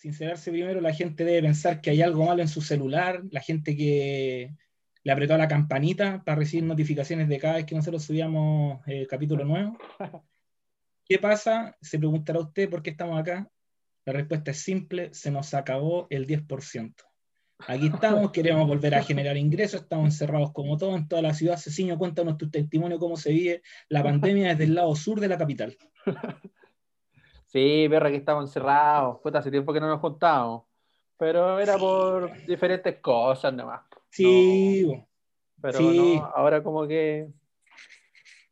sincerarse primero, la gente debe pensar que hay algo malo en su celular, la gente que le apretó a la campanita para recibir notificaciones de cada vez que nosotros subíamos el capítulo nuevo. ¿Qué pasa? Se preguntará usted por qué estamos acá. La respuesta es simple, se nos acabó el 10%. Aquí estamos, queremos volver a generar ingresos, estamos encerrados como todos en toda la ciudad. Ceciño, cuéntanos tu testimonio, cómo se vive la pandemia desde el lado sur de la capital. Sí, perra, que estamos encerrados. Puta, hace tiempo que no nos juntamos. Pero era por diferentes cosas nomás. Sí, pero sí. ahora como que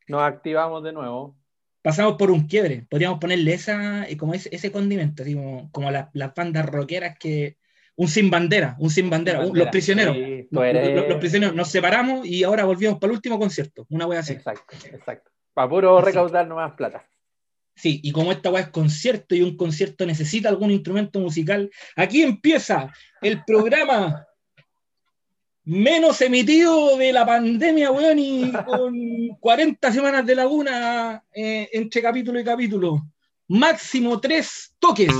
nos activamos de nuevo. Pasamos por un quiebre. Podríamos ponerle esa, eh, como ese, ese condimento, así como, como las, las bandas rockeras que, un sin bandera, un sin bandera, los prisioneros. los, prisioneros nos separamos y ahora volvimos para el último concierto, una wea así. Exacto, exacto. Para puro recaudar más plata. Sí, y como esta wea es concierto y un concierto necesita algún instrumento musical, aquí empieza el programa menos emitido de la pandemia, weón, y con 40 semanas de laguna eh, entre capítulo y capítulo. Máximo tres toques.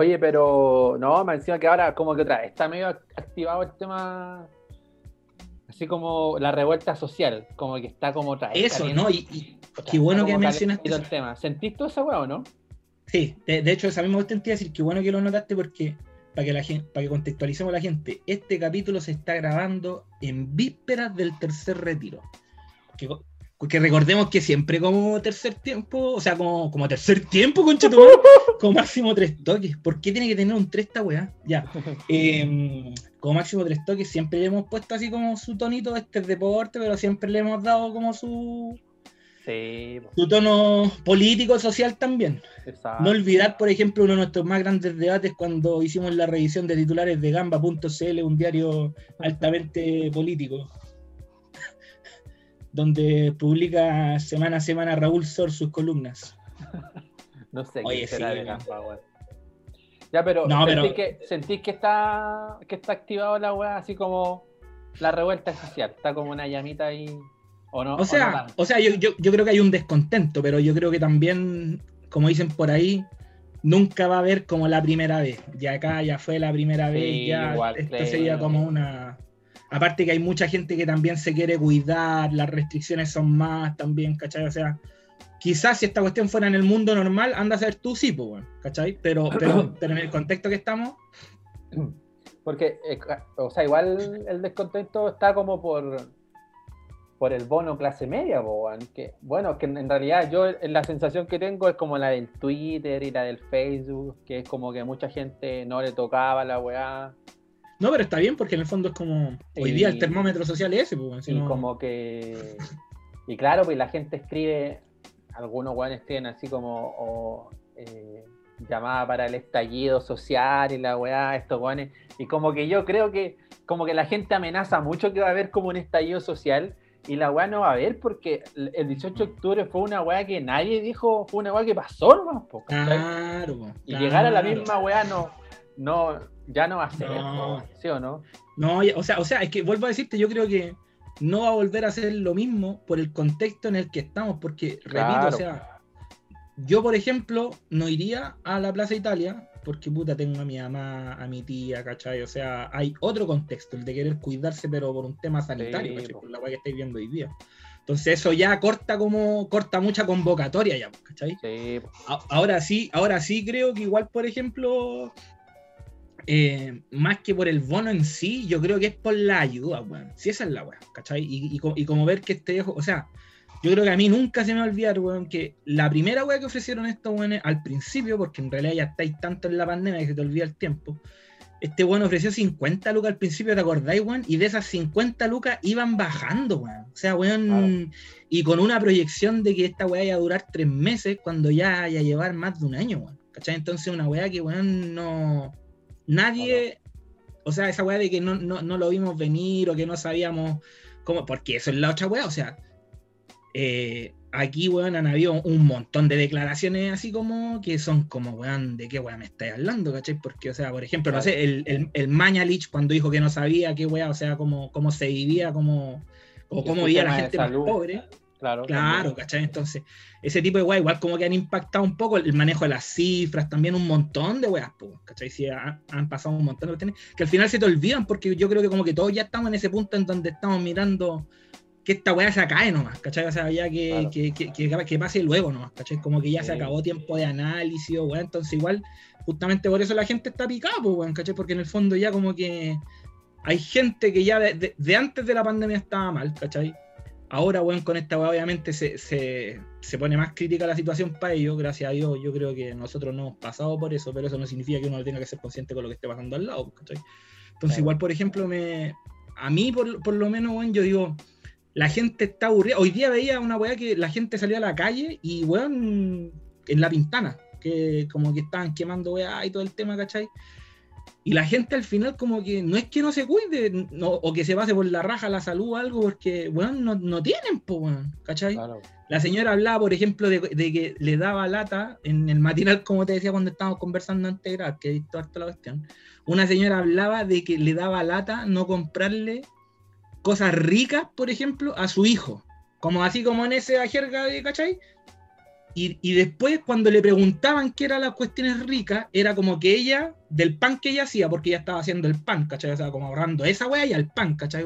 Oye, pero no, me encima que ahora como que otra vez está medio activado el tema, así como la revuelta social, como que está como otra vez. Eso, ¿no? Y, qué bueno que mencionaste el tema. ¿Sentiste todo esa hueá o no? Sí, de, hecho, esa misma me gustaría decir que bueno que lo notaste porque para que, la gente, para que contextualicemos a la gente, este capítulo se está grabando en vísperas del tercer retiro. Porque recordemos que siempre como tercer tiempo, o sea, como, como tercer tiempo, concha tu como máximo tres toques. ¿Por qué tiene que tener un tres esta weá? Ya. Em, como máximo tres toques, siempre le hemos puesto así como su tonito, este es deporte, pero siempre le hemos dado como su. Sí. Su tono político, social también. No olvidar, por ejemplo, uno de nuestros más grandes debates cuando hicimos la revisión de titulares de Gamba.cl, un diario altamente político donde publica semana a semana Raúl Sor sus columnas. no sé qué será de Ya, pero, ¿sentís, Que, ¿sentís que está que está activado la weá así como la revuelta social? Está como una llamita ahí. ¿O no? O sea, o, sea yo, yo, creo que hay un descontento, pero yo creo que también, como dicen por ahí, nunca va a haber como la primera vez. Ya acá ya fue la primera vez, ya esto sería como una Aparte que hay mucha gente que también se quiere cuidar, las restricciones son más también, ¿cachai? O sea, quizás si esta cuestión fuera en el mundo normal, anda a ser tú sí, pues, bueno, ¿cachai? Pero, pero, pero en el contexto que estamos... Porque, eh, o sea, igual el descontento está como por, por el bono clase media, pues, que bueno, que en realidad yo la sensación que tengo es como la del Twitter y la del Facebook, que es como que mucha gente no le tocaba la weá. No, pero está bien porque en el fondo es como. Hoy día el termómetro social es ese, pues. y como que. Y claro, pues la gente escribe. Algunos weones tienen así como. Eh, llamada para el estallido social y la weá, estos weones. Y como que yo creo que. Como que la gente amenaza mucho que va a haber como un estallido social. Y la weá no va a haber porque el 18 de octubre fue una weá que nadie dijo, fue una weá que pasó, ¿no? Claro, Y llegar a la misma weá no, no, ya no va a ser, ¿sí o no? No, o sea, o sea, es que vuelvo a decirte, yo creo que no va a volver a ser lo mismo por el contexto en el que estamos, porque, repito, o sea, yo, por ejemplo, no iría a la Plaza Italia porque puta tengo a mi mamá, a mi tía, ¿cachai? O sea, hay otro contexto, el de querer cuidarse, pero por un tema sanitario, ¿cachai? Por la cual que estáis viendo hoy día. Entonces eso ya corta como, corta mucha convocatoria ya, ¿cachai? Sí. Ahora sí, ahora sí creo que igual, por ejemplo, eh, más que por el bono en sí, yo creo que es por la ayuda, weón. Si esa es la weón, ¿cachai? Y, como ver que este o sea, yo creo que a mí nunca se me va a olvidar, weón, que la primera weón que ofrecieron estos weones al principio, porque en realidad ya estáis tanto en la pandemia que se te olvida el tiempo, este weón ofreció 50 lucas al principio, ¿te acordáis, weón? Y de esas 50 lucas iban bajando, weón. O sea, weón, y con una proyección de que esta weá iba a durar tres meses cuando ya haya llevar más de un año, weón. ¿Cachai? Entonces una weá que, weón, no Nadie, o sea, esa weá de que no, lo vimos venir o que no sabíamos cómo, porque eso es la otra weá, o sea, eh, aquí, weón, han habido un montón de declaraciones así como que son como, weón, ¿de qué weón me estáis hablando, cachai? Porque, o sea, por ejemplo, no sé, el, el, Mañalich cuando dijo que no sabía qué weá, o sea, cómo, cómo se vivía, cómo, o cómo veía la gente más pobre. Claro, claro ¿cachai? Entonces, ese tipo de weas, igual como que han impactado un poco el manejo de las cifras, también un montón de weas, ¿cachai? Sí, han, pasado un montón de cuestiones que al final se te olvidan porque yo creo que como que todos ya estamos en ese punto en donde estamos mirando que esta wea se cae nomás, ¿cachai? O sea, ya que, que, que, que, pase luego nomás, ¿cachai? Como que ya se acabó tiempo de análisis, o entonces igual, justamente por eso la gente está picada, pues, weón, ¿cachai? Porque en el fondo ya como que hay gente que ya de, de antes de la pandemia estaba mal, ¿cachai? Ahora, bueno, con esta weá obviamente se, se, pone más crítica la situación para ellos, gracias a Dios. Yo creo que nosotros no hemos pasado por eso, pero eso no significa que uno tenga que ser consciente con lo que esté pasando al lado. Entonces, igual, por ejemplo, me, a mí, por, por lo menos, bueno, yo digo, la gente está aburrida. Hoy día veía una weá que la gente salía a la calle y, weón, en la pintana, que como que estaban quemando weá y todo el tema, ¿cachai? Y la gente al final como que no es que no se cuide o que se pase por la raja la salud o algo, porque, bueno, no, no tienen, pues, ¿cachai? La señora hablaba, por ejemplo, de, que le daba lata en el matinal, como te decía cuando estábamos conversando antes, que he visto harto la cuestión. Una señora hablaba de que le daba lata no comprarle cosas ricas, por ejemplo, a su hijo. Como así como en ese jerga, ¿cachai? Y, después, cuando le preguntaban qué eran las cuestiones ricas, era como que ella, del pan que ella hacía, porque ella estaba haciendo el pan, ¿cachai? O sea, como ahorrando esa weá y al pan, ¿cachai,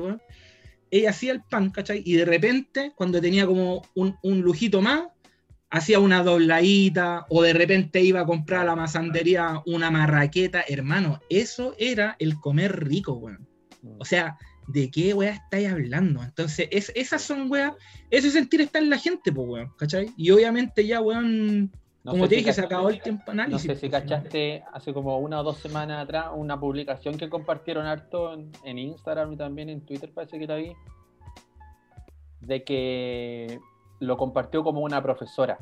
Ella hacía el pan, ¿cachai? Y de repente, cuando tenía como un, lujito más, hacía una dobladita, o de repente iba a comprar a la masandería una marraqueta. Hermano, eso era el comer rico, weón. O sea, ¿de qué weá estáis hablando? Entonces, es, esas son weas, ese sentir está en la gente, pues weón, ¿cachai? Y obviamente ya, weón, como te dije, se acabó el tiempo análisis. No sé si cachaste hace como una o dos semanas atrás una publicación que compartieron harto en, Instagram y también en Twitter, parece que la vi, de que lo compartió como una profesora.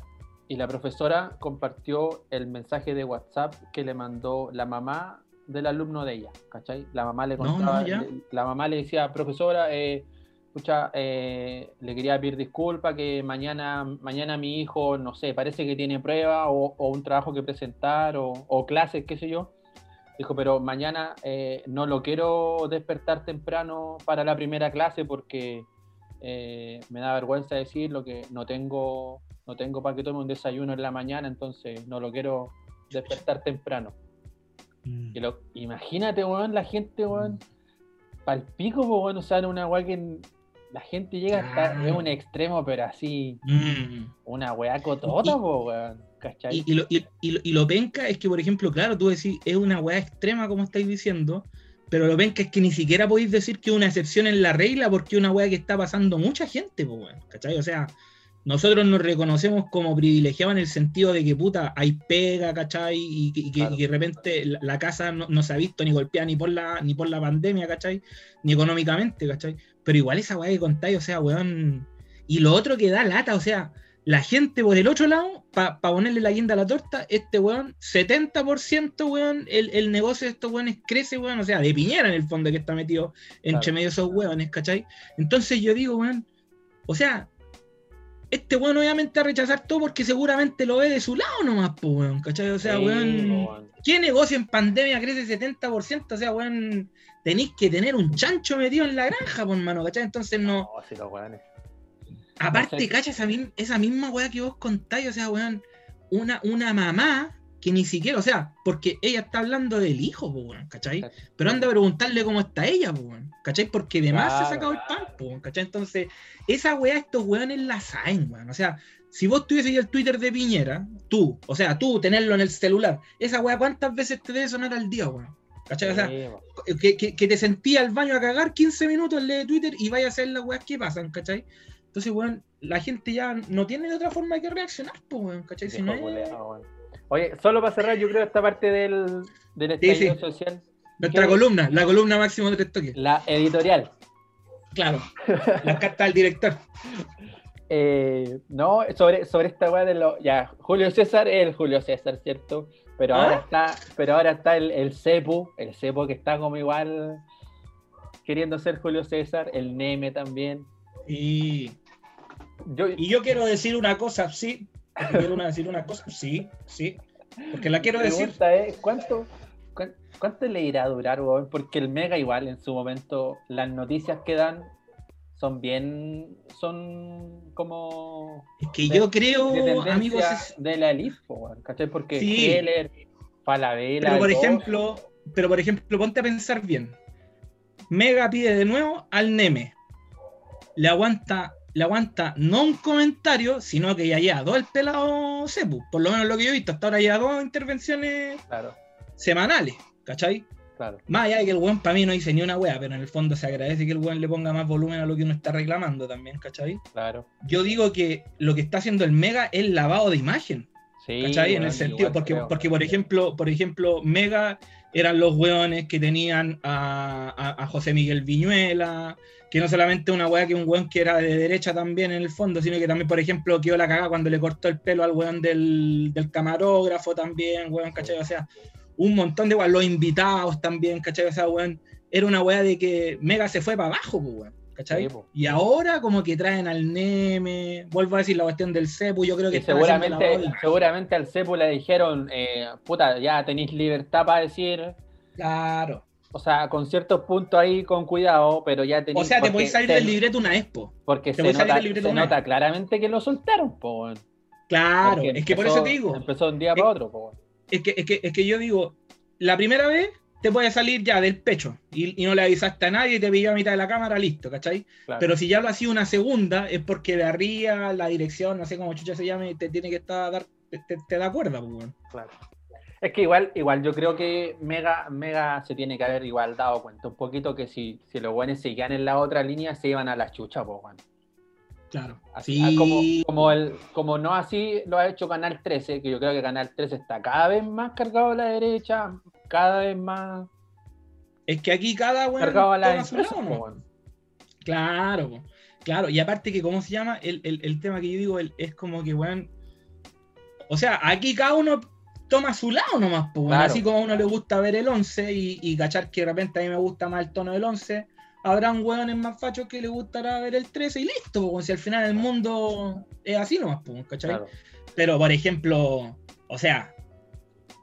Y la profesora compartió el mensaje de WhatsApp que le mandó la mamá del alumno de ella, ¿cachai? La mamá le contaba, la mamá le decía, profesora, eh, escucha, eh, le quería pedir disculpas que mañana, mañana mi hijo, no sé, parece que tiene prueba o, un trabajo que presentar o, clases, qué sé yo. Dijo, pero mañana eh, no lo quiero despertar temprano para la primera clase porque me da vergüenza decirlo que no tengo, no tengo para que tome un desayuno en la mañana, entonces no lo quiero despertar temprano. Mm. imagínate, weón, la gente, weón, palpico, weón, o sea, una weá que la gente llega hasta es un extremo, pero así, mm. una weá cotota, weón. ¿cachai? Y, lo, y, lo, penca es que, por ejemplo, claro, tú decís, es una weá extrema, como estáis diciendo, pero lo penca es que ni siquiera podéis decir que es una excepción en la regla, porque es una weá que está pasando mucha gente, weón, ¿cachai? O sea, nosotros nos reconocemos como privilegiados en el sentido de que puta, hay pega, ¿cachai? Y, que, de repente la, casa no, se ha visto ni golpeada ni por la, ni por la pandemia, ¿cachai? Ni económicamente, ¿cachai? Pero igual esa weá que contáis, o sea, weón. Y lo otro que da lata, o sea, la gente por el otro lado, para ponerle la guinda a la torta, este weón, 70% weón, el, el, negocio de estos weones crece, weón, o sea, de piñera en el fondo que está metido entre medio de esos weones, ¿cachai? Entonces yo digo, weón, o sea, este weón obviamente a rechazar todo porque seguramente lo ve de su lado nomás, pues, weón, ¿cachai? O sea, weón, ¿qué negocio en pandemia crece 70%? O sea, weón, tenéis que tener un chancho metido en la granja, pues, mano, ¿cachai? Entonces no... Aparte, ¿cachai? Esa, esa misma weá que vos contáis, o sea, weón, una, una mamá que ni siquiera, o sea, porque ella está hablando del hijo, pues, ¿cachai? Pero anda a preguntarle cómo está ella, pues, ¿cachai? Porque además se ha sacado el pan, ¿cachai? Entonces, esa weá, estos weones la saben, weón. O sea, si vos tuvieses el Twitter de Piñera, tú, o sea, tú tenerlo en el celular, esa weá, ¿cuántas veces te debe sonar al día, weón? ¿Cachai? O sea, que, que, te sentía al baño a cagar 15 minutos en Twitter y vaya a hacer las weas que pasan, ¿cachai? Entonces, weón, la gente ya no tiene de otra forma que reaccionar, pues, weón, ¿cachai? Si no Oye, solo para cerrar, yo creo esta parte del, del estallido social. Nuestra columna, la columna máximo de toques. La editorial. Claro, la carta del director. Eh, no, sobre, sobre esta weá de lo. Ya, Julio César es el Julio César, ¿cierto? Pero ahora ¿Ah? está, pero ahora está el, el Cepu, el Cepu que está como igual queriendo ser Julio César, el Neme también. Y yo, y yo quiero decir una cosa, sí, quiero decir una cosa, sí, sí. Porque la quiero decir. Es, ¿cuánto, ¿Cuánto le irá a durar, Porque el Mega igual en su momento, las noticias que dan son bien, son como... Es que yo creo, amigos... De la elite, ¿cachai? Porque sí. Heller, Falabella... Pero por ejemplo, pero por ejemplo, ponte a pensar bien. Mega pide de nuevo al Neme. Le aguanta, le aguanta no un comentario, sino que ya lleva dos el pelado Cepu. Por lo menos lo que yo he visto, hasta ahora lleva dos intervenciones semanales, ¿cachai? Más allá de que el weón para mí no dice ni una wea, pero en el fondo se agradece que el weón le ponga más volumen a lo que uno está reclamando también, ¿cachai? Claro. Yo digo que lo que está haciendo el Mega es lavado de imagen. ¿Cachai? en el sentido, porque, porque por ejemplo, por ejemplo, Mega eran los weones que tenían a, José Miguel Viñuela, que no solamente una wea que un weón que era de derecha también en el fondo, sino que también, por ejemplo, quedó la cagada cuando le cortó el pelo al weón del, del camarógrafo también, weón, ¿cachai? O sea, un montón de weón, los invitados también, ¿cachai? O sea, weón, era una wea de que Mega se fue para abajo, pues, weón. ¿cachai? y ahora como que traen al Neme, vuelvo a decir la cuestión del Cepu, yo creo que... seguramente, seguramente al Cepu le dijeron, eh, puta, ya tenéis libertad para decir... Claro. O sea, con ciertos puntos ahí con cuidado, pero ya tenéis... O sea, te podéis salir del libreto una expo. Porque se, nota, se nota, claramente que lo soltaron, po. Claro, es que por eso te digo. Empezó un día para otro, po. Es que, es, que, es que yo digo, la primera vez te puede salir ya del pecho y, no le avisaste a nadie y te pilló a mitad de la cámara, listo, ¿cachai? Pero si ya lo hacía una segunda, es porque de arriba, la dirección, no sé cómo chucha se llame, te tiene que estar, dar, te, da cuerda, pues, Claro. Es que igual, igual yo creo que Mega, Mega se tiene que haber igual dado cuenta un poquito que si, si los buenos seguían en la otra línea, se iban a la chucha, pues, bueno. Claro. Así, ah, como, como, el, como no así lo ha hecho Canal 13, que yo creo que Canal 13 está cada vez más cargado a la derecha, cada vez más. Es que aquí cada weón. Cargado a la Claro, claro. Y aparte que, ¿cómo se llama? El, tema que yo digo es como que, weón. O sea, aquí cada uno toma su lado nomás, pues, así como a uno le gusta ver el 11 y, y, cachar que de repente a mí me gusta más el tono del 11, habrán hueones más fachos que le gustará ver el 13 y listo, como si al final el mundo es así nomás, ¿cachai? Pero, por ejemplo, o sea,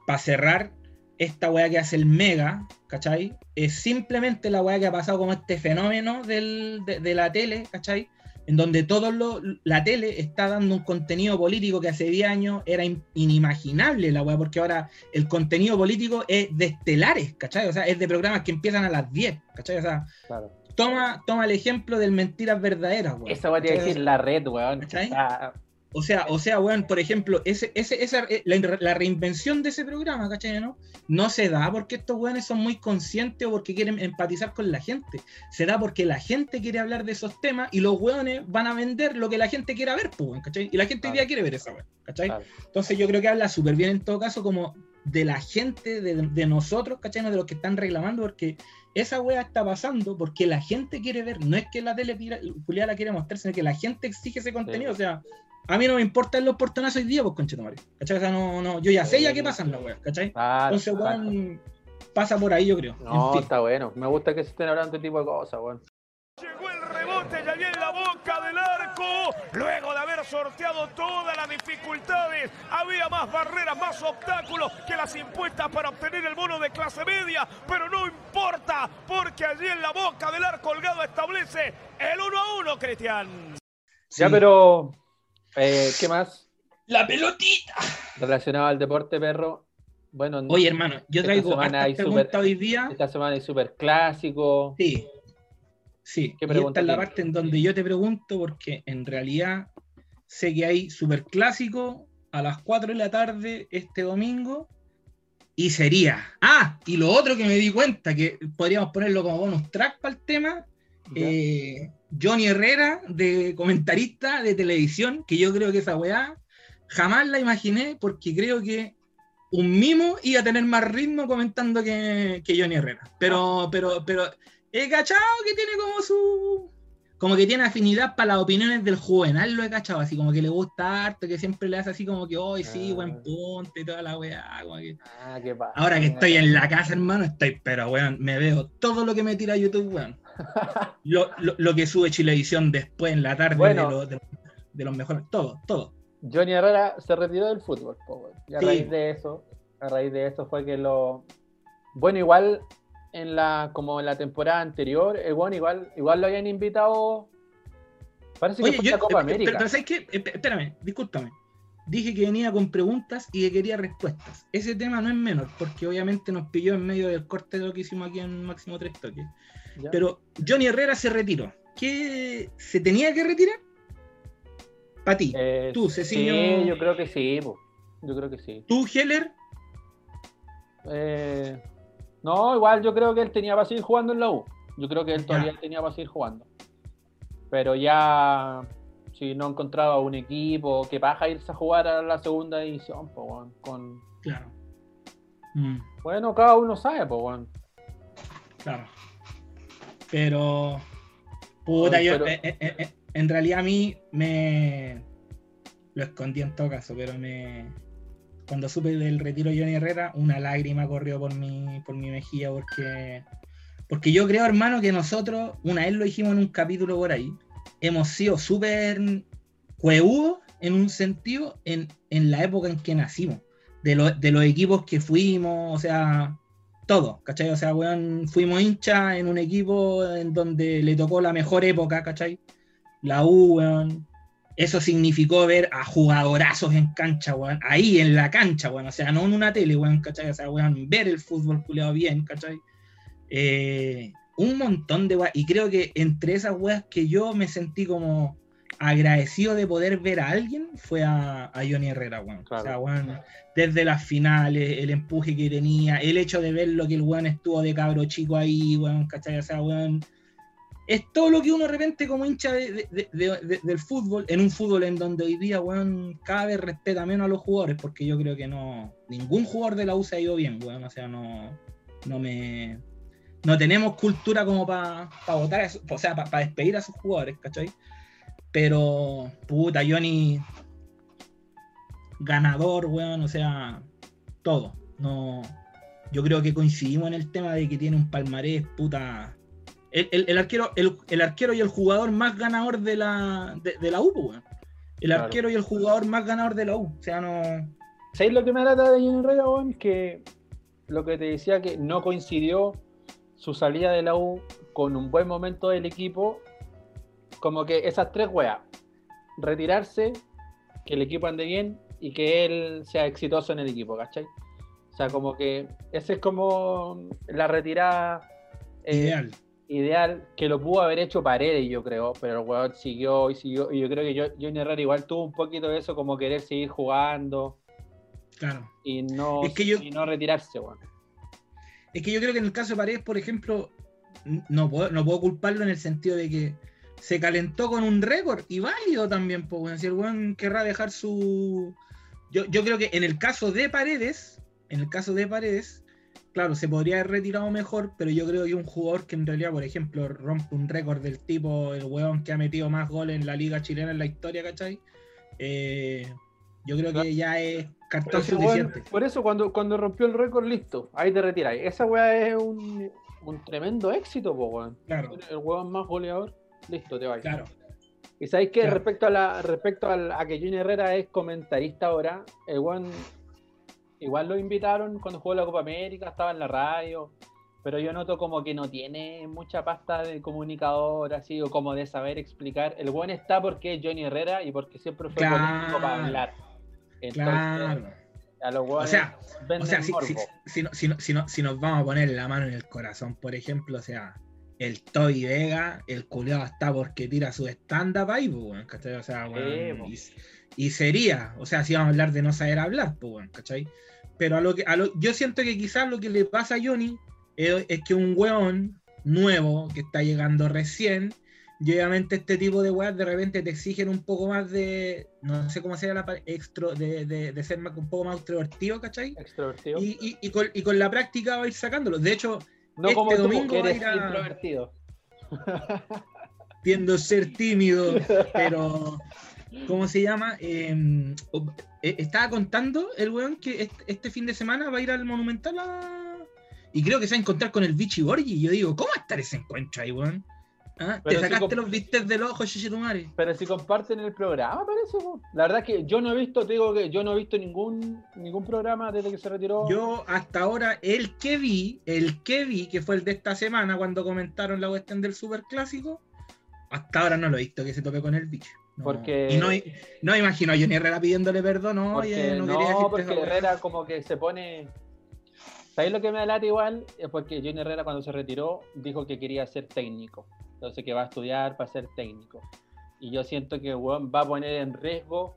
para cerrar, esta weá que hace el Mega, ¿cachai? Es simplemente la weá que ha pasado como este fenómeno de, la tele, ¿cachai? En donde todo lo, la tele está dando un contenido político que hace 10 años era inimaginable la weá, porque ahora el contenido político es de estelares, ¿cachai? O sea, es de programas que empiezan a las 10, ¿cachai? O sea, toma, toma el ejemplo del Mentiras Verdaderas, weón. Esa voy a decir la red, weón. ¿cachai? O sea, o sea, weón, por ejemplo, ese, ese, esa, eh, la, reinvención de ese programa, ¿cachai? ¿no? no se da porque estos weones son muy conscientes o porque quieren empatizar con la gente. Se da porque la gente quiere hablar de esos temas y los weones van a vender lo que la gente quiera ver, pues, ¿cachai? Y la gente hoy día quiere ver esa weón, ¿cachai? Entonces yo creo que habla súper bien en todo caso como de la gente, de, nosotros, ¿cachai? No de los que están reclamando, porque esa wea está pasando porque la gente quiere ver, no es que la tele la quiere mostrar, sino que la gente exige ese contenido, o sea, a mí no me importan los portonazos hoy día, pues conchetumare. ¿Cachai? O sea, no, no, yo ya sé ya qué pasa en la web, ¿cachai? Entonces, weón, pasa por ahí, yo creo. No, está bueno. Me gusta que se estén hablando de este tipo de cosas, weón. Llegó el rebote ya viene la boca del arco. Luego de haber sorteado todas las dificultades, había más barreras, más obstáculos que las impuestas para obtener el bono de clase media. Pero no importa, porque allí en la boca del arco colgado establece el 1 a 1, Cristian. Ya, pero eh, ¿Qué más? La pelotita. Relacionado al deporte, perro. Bueno, Oye, hermano, yo traigo esta pregunta hoy día. Esta semana es súper clásico. Sí. Sí. ¿Qué esta es la parte en donde yo te pregunto, porque en realidad sé que hay súper clásico a las 4 de la tarde este domingo. Y sería. Ah, y lo otro que me di cuenta, que podríamos ponerlo como bonus track para el tema. Eh, Johnny Herrera, de comentarista de televisión, que yo creo que esa weá jamás la imaginé porque creo que un mimo iba a tener más ritmo comentando que, Johnny Herrera. Pero, pero, pero he cachado que tiene como su. Como que tiene afinidad para las opiniones del juvenal, lo he cachado, así como que le gusta harto, que siempre le hace así como que, hoy sí, buen ah. punto y toda la weá. Ah, Ahora que estoy en la casa, hermano, estoy, pero weón, me veo todo lo que me tira YouTube, weón lo, que sube Chilevisión después en la tarde de, los mejores, todo, todo. Johnny Herrera se retiró del fútbol, y a raíz de eso, a raíz de eso fue que lo. Bueno, igual en la, como en la temporada anterior, bueno, igual, igual lo habían invitado Parece que fue la Copa América. Pero, ¿sabes qué? Espérame, discúlpame. Dije que venía con preguntas y que quería respuestas. Ese tema no es menor, porque obviamente nos pilló en medio del corte de lo que hicimos aquí en Máximo Tres Toques. Pero Johnny Herrera se retiró. ¿Qué se tenía que retirar? Para ti. Eh, Tú, Cecilio. Sí, yo creo que sí. Yo creo que sí. ¿Tú, Heller? Eh, no, igual yo creo que él tenía para seguir jugando en la U. Yo creo que él todavía tenía para seguir jugando. Pero ya, si no encontraba un equipo que baja irse a jugar a la segunda división, pues, con... Claro. Mm. Bueno, cada uno sabe, pues, bueno. Claro. Pero... Puta, yo... Eh, eh, eh, en realidad a mí me... Lo escondí en todo caso, pero me cuando supe del retiro de Johnny Herrera, una lágrima corrió por mi, por mi mejilla porque, porque yo creo, hermano, que nosotros, una vez lo dijimos en un capítulo por ahí, hemos sido súper cuevudos en un sentido en, la época en que nacimos, de, de los equipos que fuimos, o sea, todo, ¿cachai? O sea, weón, fuimos hinchas en un equipo en donde le tocó la mejor época, ¿cachai? La U, weón, eso significó ver a jugadorazos en cancha, weón, ahí en la cancha, weón, o sea, no en una tele, weón, ¿cachai? O sea, weón, ver el fútbol culeado bien, ¿cachai? Eh, un montón de weas, y creo que entre esas weas que yo me sentí como agradecido de poder ver a alguien fue a, Johnny Herrera, weón. O sea, weón, desde las finales, el empuje que tenía, el hecho de ver lo que el weón estuvo de cabro chico ahí, weón, ¿cachai? O sea, weón es todo lo que uno de repente como hincha del fútbol, en un fútbol en donde hoy día, weón, cada vez respeta menos a los jugadores, porque yo creo que no, ningún jugador de la U se ha ido bien, weón, o sea, no, no me, no tenemos cultura como para votar, o sea, para despedir a sus jugadores, ¿cachai? Pero, puta, Johnny, ganador, weón, o sea, todo, no, yo creo que coincidimos en el tema de que tiene un palmarés, puta, el, arquero, el, arquero y el jugador más ganador de la, de, la U, pues, El arquero y el jugador más ganador de la U. O sea, no. ¿Sabéis lo que me trata de Johnny Herrera, weón? Que lo que te decía que no coincidió su salida de la U con un buen momento del equipo. Como que esas tres weas. Retirarse, que el equipo ande bien y que él sea exitoso en el equipo, ¿cachai? O sea, como que ese es como la retirada eh, ideal ideal que lo pudo haber hecho Paredes, yo creo, pero el weón siguió y siguió. Y yo creo que yo, Johnny Herrera igual tuvo un poquito de eso, como querer seguir jugando. Claro. Y no, no retirarse, weón. Es que yo creo que en el caso de Paredes, por ejemplo, no puedo, no puedo culparlo en el sentido de que se calentó con un récord y válido también, pues, si el weón querrá dejar su. Yo, yo creo que en el caso de Paredes, en el caso de Paredes, claro, se podría haber retirado mejor, pero yo creo que un jugador que en realidad, por ejemplo, rompe un récord del tipo, el weón que ha metido más goles en la liga chilena en la historia, ¿cachai? Eh, yo creo que ya es cartón suficiente. por eso cuando, cuando rompió el récord, listo, ahí te retiras. Esa weá es un, tremendo éxito, po, weón. Claro. El weón más goleador, listo, te vas. Claro. Y sabéis que respecto a la, respecto a, que Junior Herrera es comentarista ahora, el weón igual lo invitaron cuando jugó la Copa América, estaba en la radio, pero yo noto como que no tiene mucha pasta de comunicador, así, o como de saber explicar. El buen está porque es Johnny Herrera y porque siempre fue claro, para hablar. claro. A los o sea, o sea si, si, si, si, nos vamos a poner la mano en el corazón, por ejemplo, o sea, el Toy Vega, el culiado está porque tira su stand-up ahí, pues, ¿cachai? O sea, bueno, y, sería, o sea, si vamos a hablar de no saber hablar, pues, ¿cachai? Pero a lo que, a lo, yo siento que quizás lo que le pasa a Johnny es, que un weón nuevo que está llegando recién, y obviamente este tipo de weas de repente te exigen un poco más de, no sé cómo sería la extro, de, de, ser más, un poco más extrovertido, ¿cachai? Extrovertido. Y, y, con, y, con, la práctica va a ir sacándolo. De hecho, no este como domingo tú, eres introvertido. Tiendo a ser tímido, pero ¿Cómo se llama? Em, eh, estaba contando el weón que este, fin de semana va a ir al Monumental y creo que se va a encontrar con el Vichy Borgi. Y yo digo, ¿cómo va a estar ese encuentro ahí, weón? ¿Ah? Te sacaste los vistes del ojo, Chichitumare. Pero si comparten el programa, parece. La verdad es que yo no he visto, te digo que yo no he visto ningún, ningún programa desde que se retiró. Yo hasta ahora, el que vi, el que vi, que fue el de esta semana cuando comentaron la cuestión del Super Clásico, hasta ahora no lo he visto que se tope con el bicho. Porque... Y no, no imagino a Johnny Herrera pidiéndole perdón, no, porque, Herrera como que se pone... ¿Sabéis lo que me da lata igual? Es porque Johnny Herrera cuando se retiró dijo que quería ser técnico. Entonces que va a estudiar para ser técnico. Y yo siento que va a poner en riesgo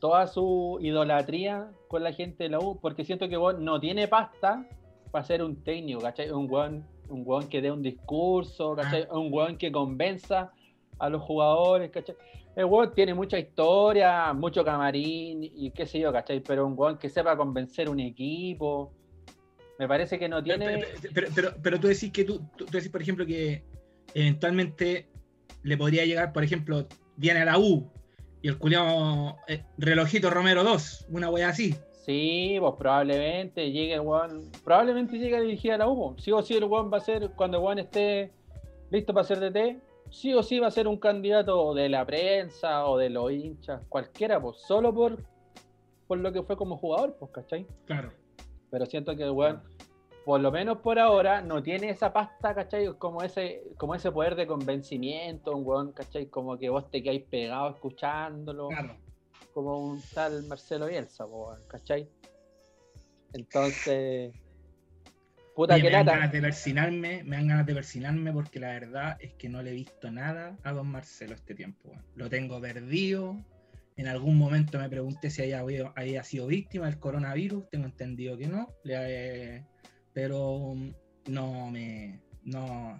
toda su idolatría con la gente de la U, porque siento que no tiene pasta para ser un técnico, ¿cachai? Un weón, un que dé un discurso, ¿cachai? Ah. Un weón que convenza a los jugadores, ¿cachai? El weón tiene mucha historia, mucho camarín y qué sé yo, ¿cachai? Pero un weón que sepa convencer un equipo. Me parece que no tiene. Pero, pero, pero, tú decís que tú, tú, decís, por ejemplo, que eventualmente le podría llegar, por ejemplo, viene a la U y el culiado eh, relojito Romero 2, una wea así. Sí, pues probablemente llegue el weón, probablemente llegue a dirigir a la U. Sí o sí el weón va a ser, cuando el weón esté listo para ser DT, sí o sí va a ser un candidato de la prensa o de los hinchas, cualquiera, pues, solo por, por lo que fue como jugador, pues, ¿cachai? Claro. Pero siento que el weón, por lo menos por ahora, no tiene esa pasta, ¿cachai? Como ese, como ese poder de convencimiento, un weón, ¿cachai? Como que vos te quedáis pegado escuchándolo. Claro. Como un tal Marcelo Bielsa, ¿cachai? Entonces me dan ganas de persinarme, me dan ganas de persinarme porque la verdad es que no le he visto nada a don Marcelo este tiempo. Lo tengo perdido. En algún momento me pregunté si había, sido víctima del coronavirus. Tengo entendido que no. Pero no me. No.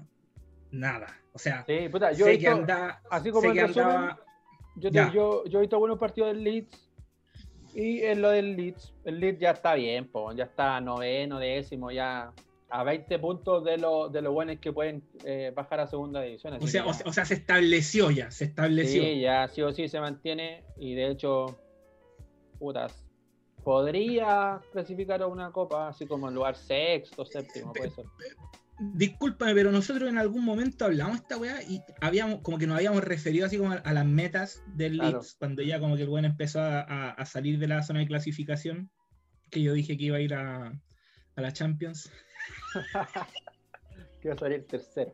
Nada. O sea, yo sé que anda. Así como que andaba, yo, yo, yo, he visto buenos partidos del Leeds. Y en lo del Leeds, el Leeds ya está bien, ya está noveno, décimo, ya a 20 puntos de lo, de lo buenos que pueden eh, bajar a segunda división. O sea, o, sea, se estableció ya, se estableció. Sí, ya sí o sí se mantiene y de hecho, putas, podría clasificar a una copa así como en lugar sexto, séptimo, puede ser. Discúlpame, pero nosotros en algún momento hablamos de esta weá y habíamos, como que nos habíamos referido así como a, las metas del Leeds, cuando ya como que el buen empezó a, salir de la zona de clasificación, que yo dije que iba a ir a, la Champions. que va a salir tercero.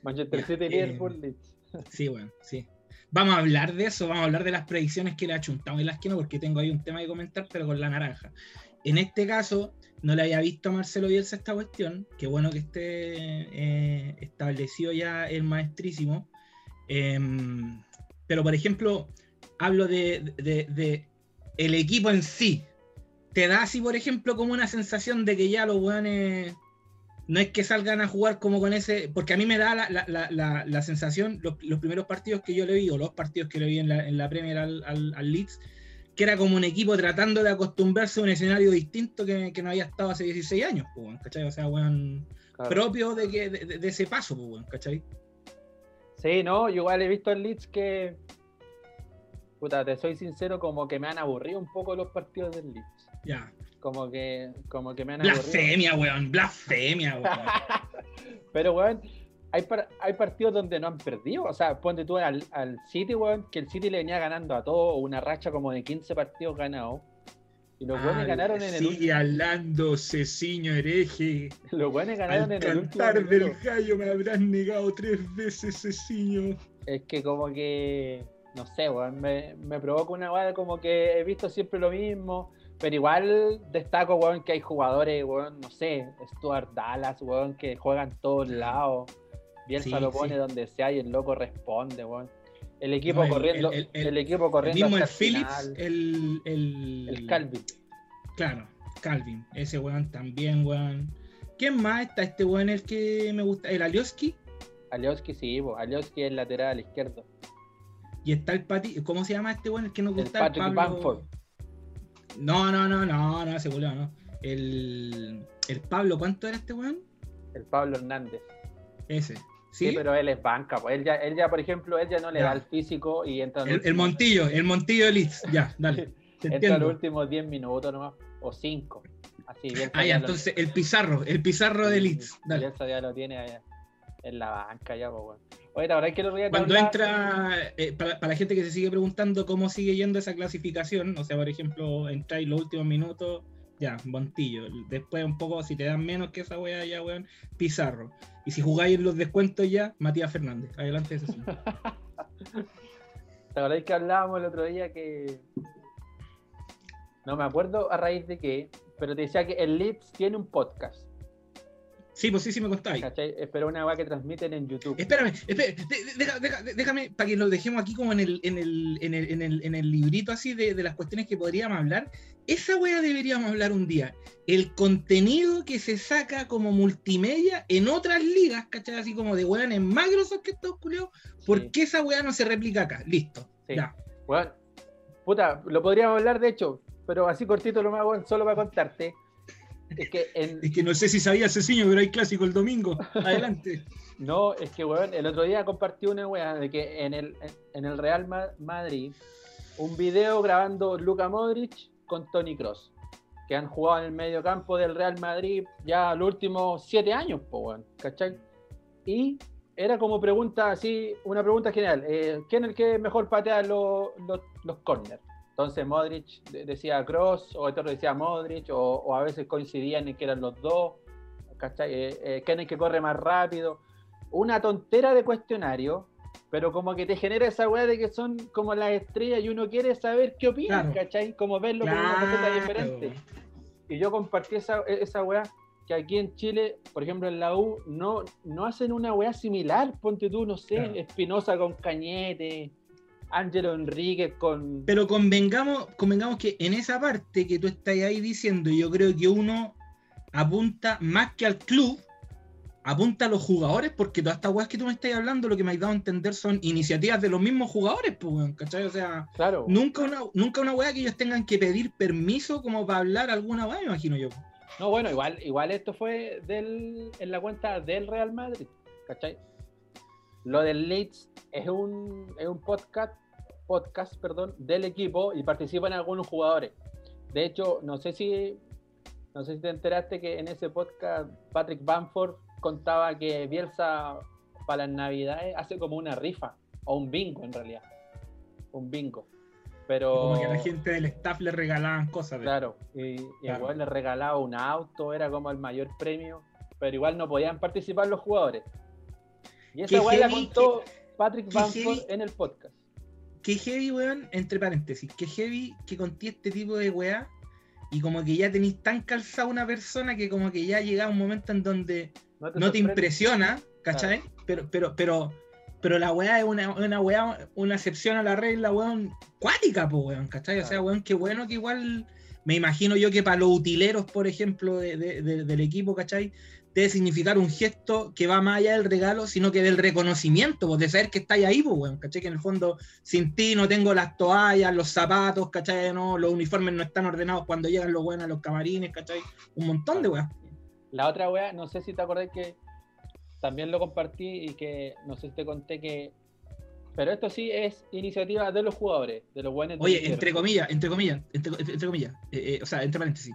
Manchester City, Liverpool, Leeds. Sí, bueno, sí. Vamos a hablar de eso, vamos a hablar de las predicciones que le ha chuntado en la esquina, porque tengo ahí un tema que comentar, pero con la naranja. En este caso, no le había visto a Marcelo Bielsa esta cuestión. Qué bueno que esté eh, establecido ya el maestrísimo. Em, pero, por ejemplo, hablo de, de, el equipo en sí. ¿Te da así, por ejemplo, como una sensación de que ya los buenos no es que salgan a jugar como con ese, porque a mí me da la, sensación, los, primeros partidos que yo le vi, o los partidos que le vi en la, en la Premier al, al, Leeds, que era como un equipo tratando de acostumbrarse a un escenario distinto que, no había estado hace 16 años, ¿cachai? O sea, bueno, propio de, que, de, ese paso, pues, ¿cachai? Sí, no, yo igual he visto al Leeds que, puta, te soy sincero, como que me han aburrido un poco los partidos del Leeds. Ya como que, como que me han Blasfemia, weón, blasfemia, weón. Pero, weón, hay, hay partidos donde no han perdido. O sea, ponte tú al, al City, weón, que el City le venía ganando a todo, una racha como de 15 partidos ganados. Y los buenos ganaron en el Sigue hablando, Ceciño hereje. Los buenos ganaron en el último. cantar del gallo me habrás negado tres veces, Ceciño. Es que como que, no sé, weón, me, me provoca una weá como que he visto siempre lo mismo. Pero igual destaco, weón, que hay jugadores, weón, no sé, Stuart Dallas, weón, que juegan todos lados. Bielsa lo pone donde sea y el loco responde, weón. El equipo corriendo, el, equipo corriendo. Mismo el Phillips, el, el, Calvin. Claro, Calvin, ese weón también, weón. ¿Quién más está este weón el que me gusta? ¿El Alioski? Alioski, sí, bo. Alioski es lateral izquierdo. Y está el Pati, ¿cómo se llama este weón el que nos gusta? El Patrick Pablo... No, no, no, no, no, ese boludo, no. El, el Pablo, ¿cuánto era este weón? El Pablo Hernández. Ese. ¿Sí? pero él es banca, pues él ya, él ya, por ejemplo, él ya no le da el físico y entra el, el, Montillo, el Montillo de Leeds, ya, dale. entra los últimos 10 minutos nomás, o 5. Así, bien. Ah, ya, entonces el Pizarro, el Pizarro de Leeds, dale. ya lo tiene allá, en la banca ya, pues bueno. Oye, la verdad es que lo voy a Cuando entra, eh, para, la gente que se sigue preguntando cómo sigue yendo esa clasificación, o sea, por ejemplo, entráis los últimos minutos, ya, Montillo. Después un poco, si te dan menos que esa wea, ya, weón, Pizarro. Y si jugáis en los descuentos ya, Matías Fernández. Adelante, eso ¿Te acordás que hablábamos el otro día que. No me acuerdo a raíz de qué, pero te decía que el Lips tiene un podcast. Sí, pues sí, sí me contáis. ¿Cachai? Pero una weá que transmiten en YouTube. Espérame, espérame déjame, déjame, para que lo dejemos aquí como en el, en el, en el, en el, en el librito así de, de, las cuestiones que podríamos hablar. Esa weá deberíamos hablar un día. El contenido que se saca como multimedia en otras ligas, ¿cachai? Así como de weones más grosos que estos culiados. ¿Por qué esa weá no se replica acá? Listo. Ya. Bueno, puta, lo podríamos hablar de hecho, pero así cortito lo más bueno, solo para contarte es que, no sé si sabía Ceciño, pero hay clásico el domingo. Adelante. no, es que, weón, el otro día compartí una weá de que en el, en el Real Madrid, un video grabando Luka Modric con Tony Cross, que han jugado en el medio campo del Real Madrid ya los últimos siete años, po, weón, ¿cachai? Y era como pregunta así, una pregunta general. Eh, ¿Quién es el que mejor patea los, los, los corners? Entonces Modric decía Cross, o otro decía Modric, o, a veces coincidían en que eran los dos. ¿Cachai? Eh, eh, ¿Quién es que corre más rápido? Una tontera de cuestionario, pero como que te genera esa weá de que son como las estrellas y uno quiere saber qué opinan, ¿cachai? Como verlo con una faceta diferente. Y yo compartí esa, esa weá que aquí en Chile, por ejemplo en la U, no, no hacen una weá similar, ponte tú, no sé, Espinosa con Cañete, Ángelo Enrique con. Pero convengamos, convengamos que en esa parte que tú estás ahí diciendo, yo creo que uno apunta más que al club, apunta a los jugadores, porque todas estas weas que tú me estás hablando, lo que me has dado a entender son iniciativas de los mismos jugadores, pues, ¿cachai? O sea, claro. nunca una, nunca una wea que ellos tengan que pedir permiso como para hablar alguna wea, me imagino yo. No, bueno, igual, igual esto fue del, en la cuenta del Real Madrid, ¿cachai? Lo del Leeds es un, es un podcast, podcast perdón, del equipo y participan algunos jugadores. De hecho, no sé si no sé si te enteraste que en ese podcast Patrick Bamford contaba que Bielsa para las navidades hace como una rifa, o un bingo en realidad. Un bingo. Pero... Como que a la gente del staff le regalaban cosas. Claro, y, igual le regalaba un auto, era como el mayor premio, pero igual no podían participar los jugadores. Y esa weá la contó Patrick Bamford en el podcast. Qué heavy, weón, entre paréntesis, qué heavy que conté este tipo de weá y como que ya tenéis tan calzada una persona que como que ya llega un momento en donde no te, impresiona, ¿cachai? Pero, pero, pero, pero la weá es una, una weá, una excepción a la regla, weón, cuática, pues, weón, ¿cachai? O sea, weón, qué bueno que igual me imagino yo que para los utileros, por ejemplo, del equipo, ¿cachai? Debe significar un gesto que va más allá del regalo, sino que del reconocimiento, pues, de saber que estáis ahí, pues, weón, ¿cachai? Que en el fondo, sin ti no tengo las toallas, los zapatos, ¿cachai? No, los uniformes no están ordenados cuando llegan los weones a los camarines, ¿cachai? Un montón de weón. La otra weá, no sé si te acordás que también lo compartí y que no sé si te conté que. Pero esto sí es iniciativa de los jugadores, de los buenos. Oye, entre comillas, entre comillas, entre, comillas, eh, eh, o sea, entre paréntesis.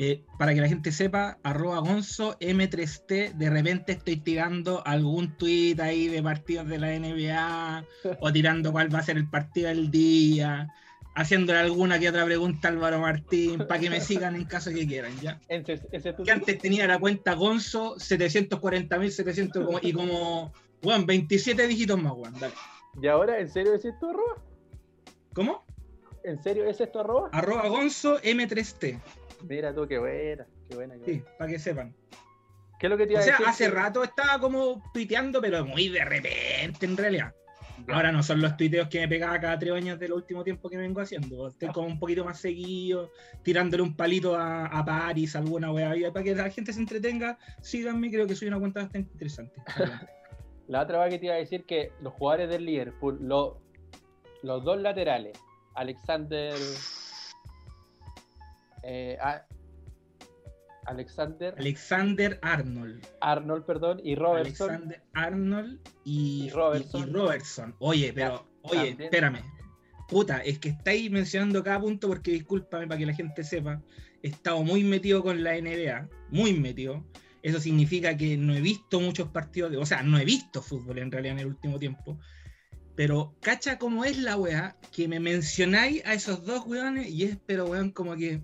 Eh, para que la gente sepa, arroba Gonzo M3T, de repente estoy tirando algún tweet ahí de partidos de la NBA o tirando cuál va a ser el partido del día, haciéndole alguna que otra pregunta a Álvaro Martín para que me sigan en caso que quieran, ¿ya? que antes tenía la cuenta Gonzo 740.700 y como, bueno, 27 dígitos más, bueno, dale. ¿Y ahora en serio es esto arroba? ¿Cómo? ¿En serio es esto arroba? Arroba Gonzo M3T. Mira tú, qué buena, qué buena. sí, para que sepan. ¿Qué es lo que te iba o sea, hace rato estaba como tuiteando, pero muy de repente en realidad. Ahora no son los tuiteos que me pegaba cada tres años del último tiempo que vengo haciendo. Estoy como un poquito más seguido, tirándole un palito a, a Paris, alguna wea, para que la gente se entretenga. Síganme, creo que soy una cuenta bastante interesante. la otra vez que te iba a decir que los jugadores del Liverpool, los dos laterales, Alexander eh, Alexander. Alexander Arnold. Arnold, perdón, y Robertson. Alexander Arnold y, Robertson. Oye, pero, oye, espérame. Puta, es que estáis mencionando cada punto porque discúlpame para que la gente sepa. He estado muy metido con la NBA, muy metido. Eso significa que no he visto muchos partidos, de, o sea, no he visto fútbol en realidad en el último tiempo. Pero cacha cómo es la weá, que me mencionáis a esos dos weones y es, pero weón, como que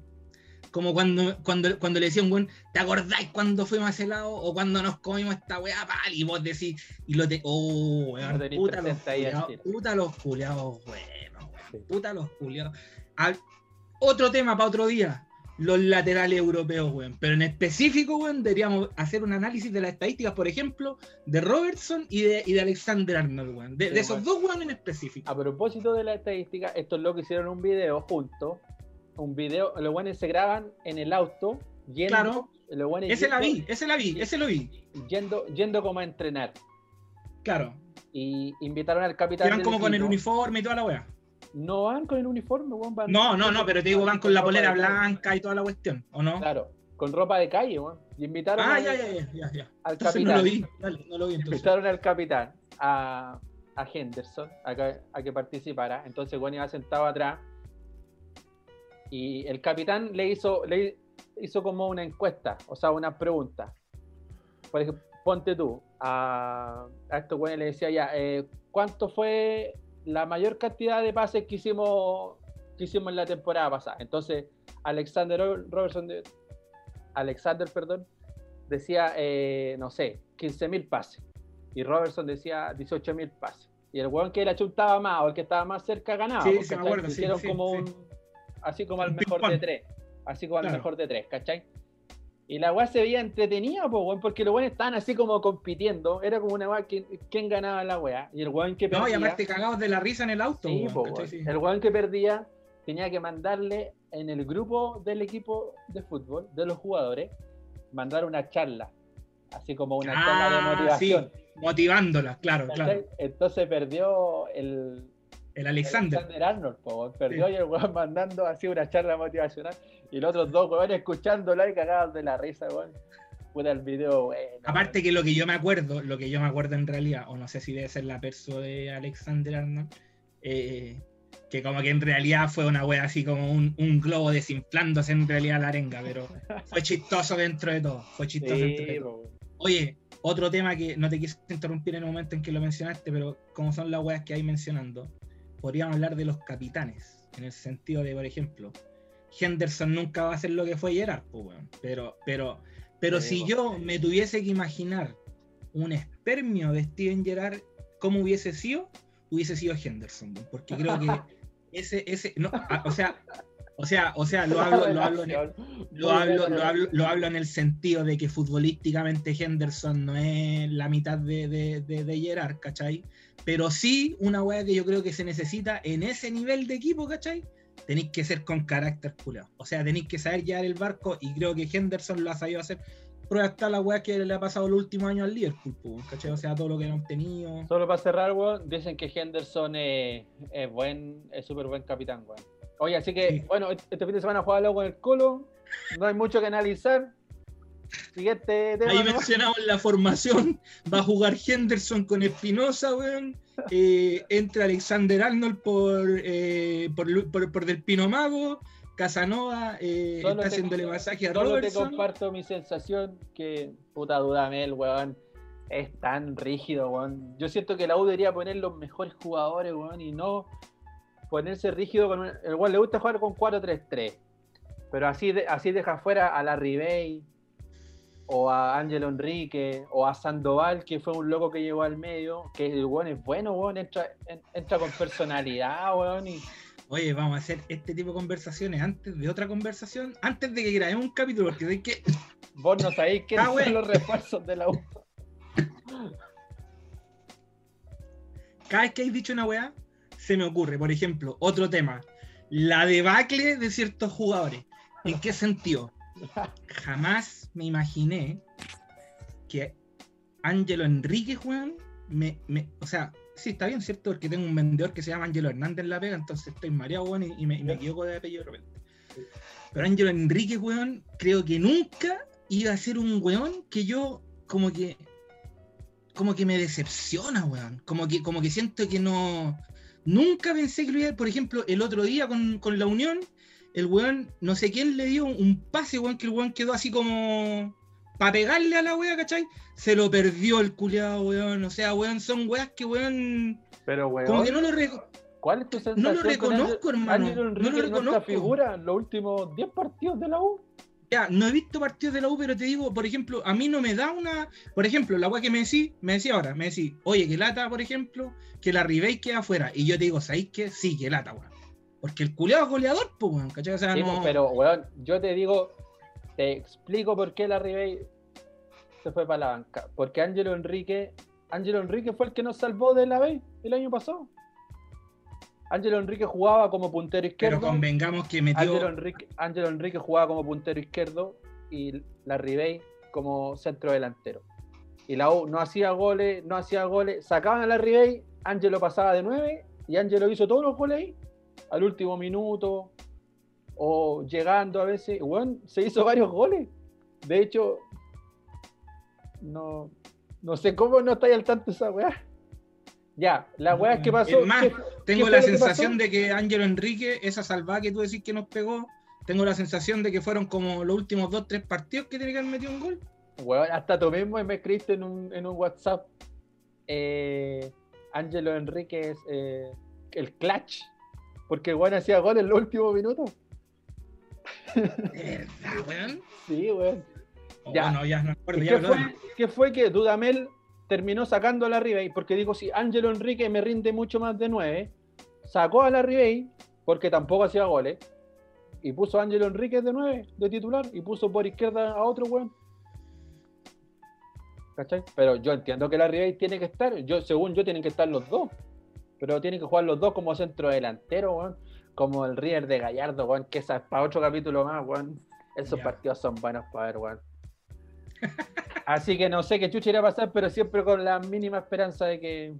Como cuando, cuando, cuando le decían, weón, ¿te acordáis cuando fuimos a ese lado? O cuando nos comimos esta weá, pal, y vos decís, y lo te. Oh, weón, puta, los culiados, puta los culiados, bueno, puta los culiados. otro tema para otro día los laterales europeos, weón. Pero en específico, weón, deberíamos hacer un análisis de las estadísticas, por ejemplo, de Robertson y de, y de Alexander Arnold, weón. De, esos dos, weón, en específico. A propósito de la estadística, esto es lo que hicieron un video juntos. Un video, los weones se graban en el auto, yendo. Claro. ese la vi, ese la vi, ese lo vi. Yendo, yendo como a entrenar. Claro. Y invitaron al capitán. Eran como con el uniforme y toda la weá. No van con el uniforme, weón. no, no, no, pero te digo, van con la polera blanca y toda la cuestión, ¿o no? Claro, con ropa de calle, weón. Y invitaron ah, ya, ya, ya, ya, al capitán. No lo vi, Dale, no lo vi entonces. Invitaron al capitán, a, a Henderson, a que, a que participara. Entonces, weón iba sentado atrás. Y el capitán le hizo, le hizo como una encuesta, o sea, una pregunta. Por ejemplo, ponte tú, a, a estos weones le decía ya, eh, ¿cuánto fue la mayor cantidad de pases que hicimos, que hicimos en la temporada pasada. Entonces, Alexander Robertson, Alexander, perdón, decía, eh, no sé, 15.000 pases. Y Robertson decía 18.000 pases. Y el weón que la chuntaba más o el que estaba más cerca ganaba. Sí, se me acuerdo, sí, como un, así como al mejor de tres. Así como al mejor de tres, ¿cachai? Y la weá se veía entretenida, porque los weones estaban así como compitiendo. Era como una weá, ¿quién, ganaba la weá? Y el weón que perdía. No, y aparte cagados de la risa en el auto. El weón que perdía tenía que mandarle en el grupo del equipo de fútbol, de los jugadores, mandar una charla. Así como una charla de ah, motivación. motivándolas, claro, claro. Entonces perdió el, el Alexander. Alexander Arnold, perdió y el weón mandando así una charla motivacional. Y los otros dos weones escuchándola y cagados de la risa, weón. Puta el video, bueno. Aparte que lo que yo me acuerdo, lo que yo me acuerdo en realidad, o no sé si debe ser la perso de Alexander Arnold, eh, que como que en realidad fue una wea así como un, globo desinflándose en realidad la arenga, pero fue chistoso dentro de todo. Fue chistoso dentro de todo. Oye, otro tema que no te quise interrumpir en el momento en que lo mencionaste, pero como son las weas que hay mencionando, podríamos hablar de los capitanes, en el sentido de, por ejemplo, Henderson nunca va a ser lo que fue Gerard, pues, pero, pero, pero si yo me tuviese que imaginar un espermio de Steven Gerrard, ¿cómo hubiese sido? Hubiese sido Henderson, porque creo que ese, ese, no, o sea, o sea, o sea, lo hablo, lo hablo, en el, lo, hablo, lo, hablo, en el sentido de que futbolísticamente Henderson no es la mitad de, de, de, Gerard, ¿cachai? Pero sí una weá que yo creo que se necesita en ese nivel de equipo, ¿cachai? Tenéis que ser con carácter culado. O sea, tenéis que saber llevar el barco y creo que Henderson lo ha sabido hacer. Prueba está la weá que le ha pasado el último año al Liverpool, ¿cachai? O sea, todo lo que han obtenido. Solo para cerrar, weón, dicen que Henderson es, es buen, es súper buen capitán, weón. Oye, así que, bueno, este fin de semana juega con el Colo. No hay mucho que analizar. Siguiente tema. Ahí mencionamos la formación. Va a jugar Henderson con Espinosa, weón. Eh, entra Alexander Arnold por, eh, por, por, Del Pino Mago. Casanova eh, está haciéndole masaje a solo te comparto mi sensación que, puta Dudamel, weón, es tan rígido, weón. Yo siento que la U debería poner los mejores jugadores, weón, y no ponerse rígido con el cual le gusta jugar con 4-3-3. Pero así, así deja fuera a la Ribey o a Ángelo Enrique o a Sandoval, que fue un loco que llegó al medio, que el weón es bueno, weón, entra, entra con personalidad, weón. Y... Oye, vamos a hacer este tipo de conversaciones antes de otra conversación, antes de que grabemos un capítulo, porque de que. Vos no sabéis qué ah, son los refuerzos de la U. Cada vez que habéis dicho una weá, se me ocurre, por ejemplo, otro tema, la debacle de ciertos jugadores. ¿En qué sentido? Jamás me imaginé que Ángelo Enrique, Juan, me, o sea, sí, está bien, ¿cierto? Porque tengo un vendedor que se llama Ángelo Hernández en la pega, entonces estoy mareado, weón, y, me, equivoco de apellido de repente. Pero Ángelo Enrique, weón, creo que nunca iba a ser un weón que yo como que como que me decepciona, weón. Como que, como que siento que no, Nunca pensé que lo iba Por ejemplo, el otro día con, la Unión, el weón, no sé quién le dio un pase, weón, que el weón quedó así como. Para pegarle a la wea, ¿cachai? Se lo perdió el culiado, weón. O sea, weón, son weas que weón. Pero weón. Como que no lo ¿Cuál es tu sensación? No lo reconozco, hermano. Ángelo Enrique no lo reconozco. figura en los últimos 10 partidos de la U. Ya, no he visto partidos de la U, pero te digo, por ejemplo, a mí no me da una. Por ejemplo, la weá que me decís, me decía ahora, me decís, oye, que lata, por ejemplo, que la Ribey queda afuera. Y yo te digo, ¿sabéis qué? Sí, que lata, weón. Porque el culeado es goleador, pues, weón, ¿cachai? O sea, Sí, no. pero, weón, yo te digo, te explico por qué la Ribey se fue para la banca. Porque Ángelo Enrique, Ángelo Enrique fue el que nos salvó de la B el año pasado. Ángelo Enrique jugaba como puntero izquierdo. Pero convengamos que metió. Ángelo Enrique, Ángelo Enrique jugaba como puntero izquierdo y la Ribey como centro delantero. Y la U no hacía goles, no hacía goles, sacaban a la Ribey, Ángelo pasaba de 9 y Ángelo hizo todos los goles ahí, al último minuto o llegando a veces. Bueno, se hizo varios goles. De hecho, no, no sé cómo no estáis al tanto esa weá. Ya, la weá es que pasó. Es más, ¿qué- Tengo ¿Qué la sensación de que Ángelo Enrique, esa salvada que tú decís que nos pegó, tengo la sensación de que fueron como los últimos dos, tres partidos que tiene que haber metido un gol. Weón, hasta tú mismo me escribiste en un, en un WhatsApp. Eh, Ángelo Enrique es eh, el clutch. Porque el weón hacía gol en los últimos minutos. Verdad, weón. Sí, weón. Oh, Ya. no, ya no acuerdo. ¿Y ya, qué, fue, qué fue que Dudamel terminó sacando a la Ribey? Porque digo, si Ángelo Enrique me rinde mucho más de 9, sacó a la Ribey porque tampoco hacía goles. Y puso a Ángelo Enrique de 9, de titular, y puso por izquierda a otro weón. ¿Cachai? Pero yo entiendo que la Ribey tiene que estar, yo, según yo tienen que estar los dos. Pero tienen que jugar los dos como centro delantero, weón. Como el River de Gallardo, weón, que esa es para otro capítulo más, weón. Esos partidos son buenos para ver, weón. Así que no sé qué chucha irá a pasar, pero siempre con la mínima esperanza de que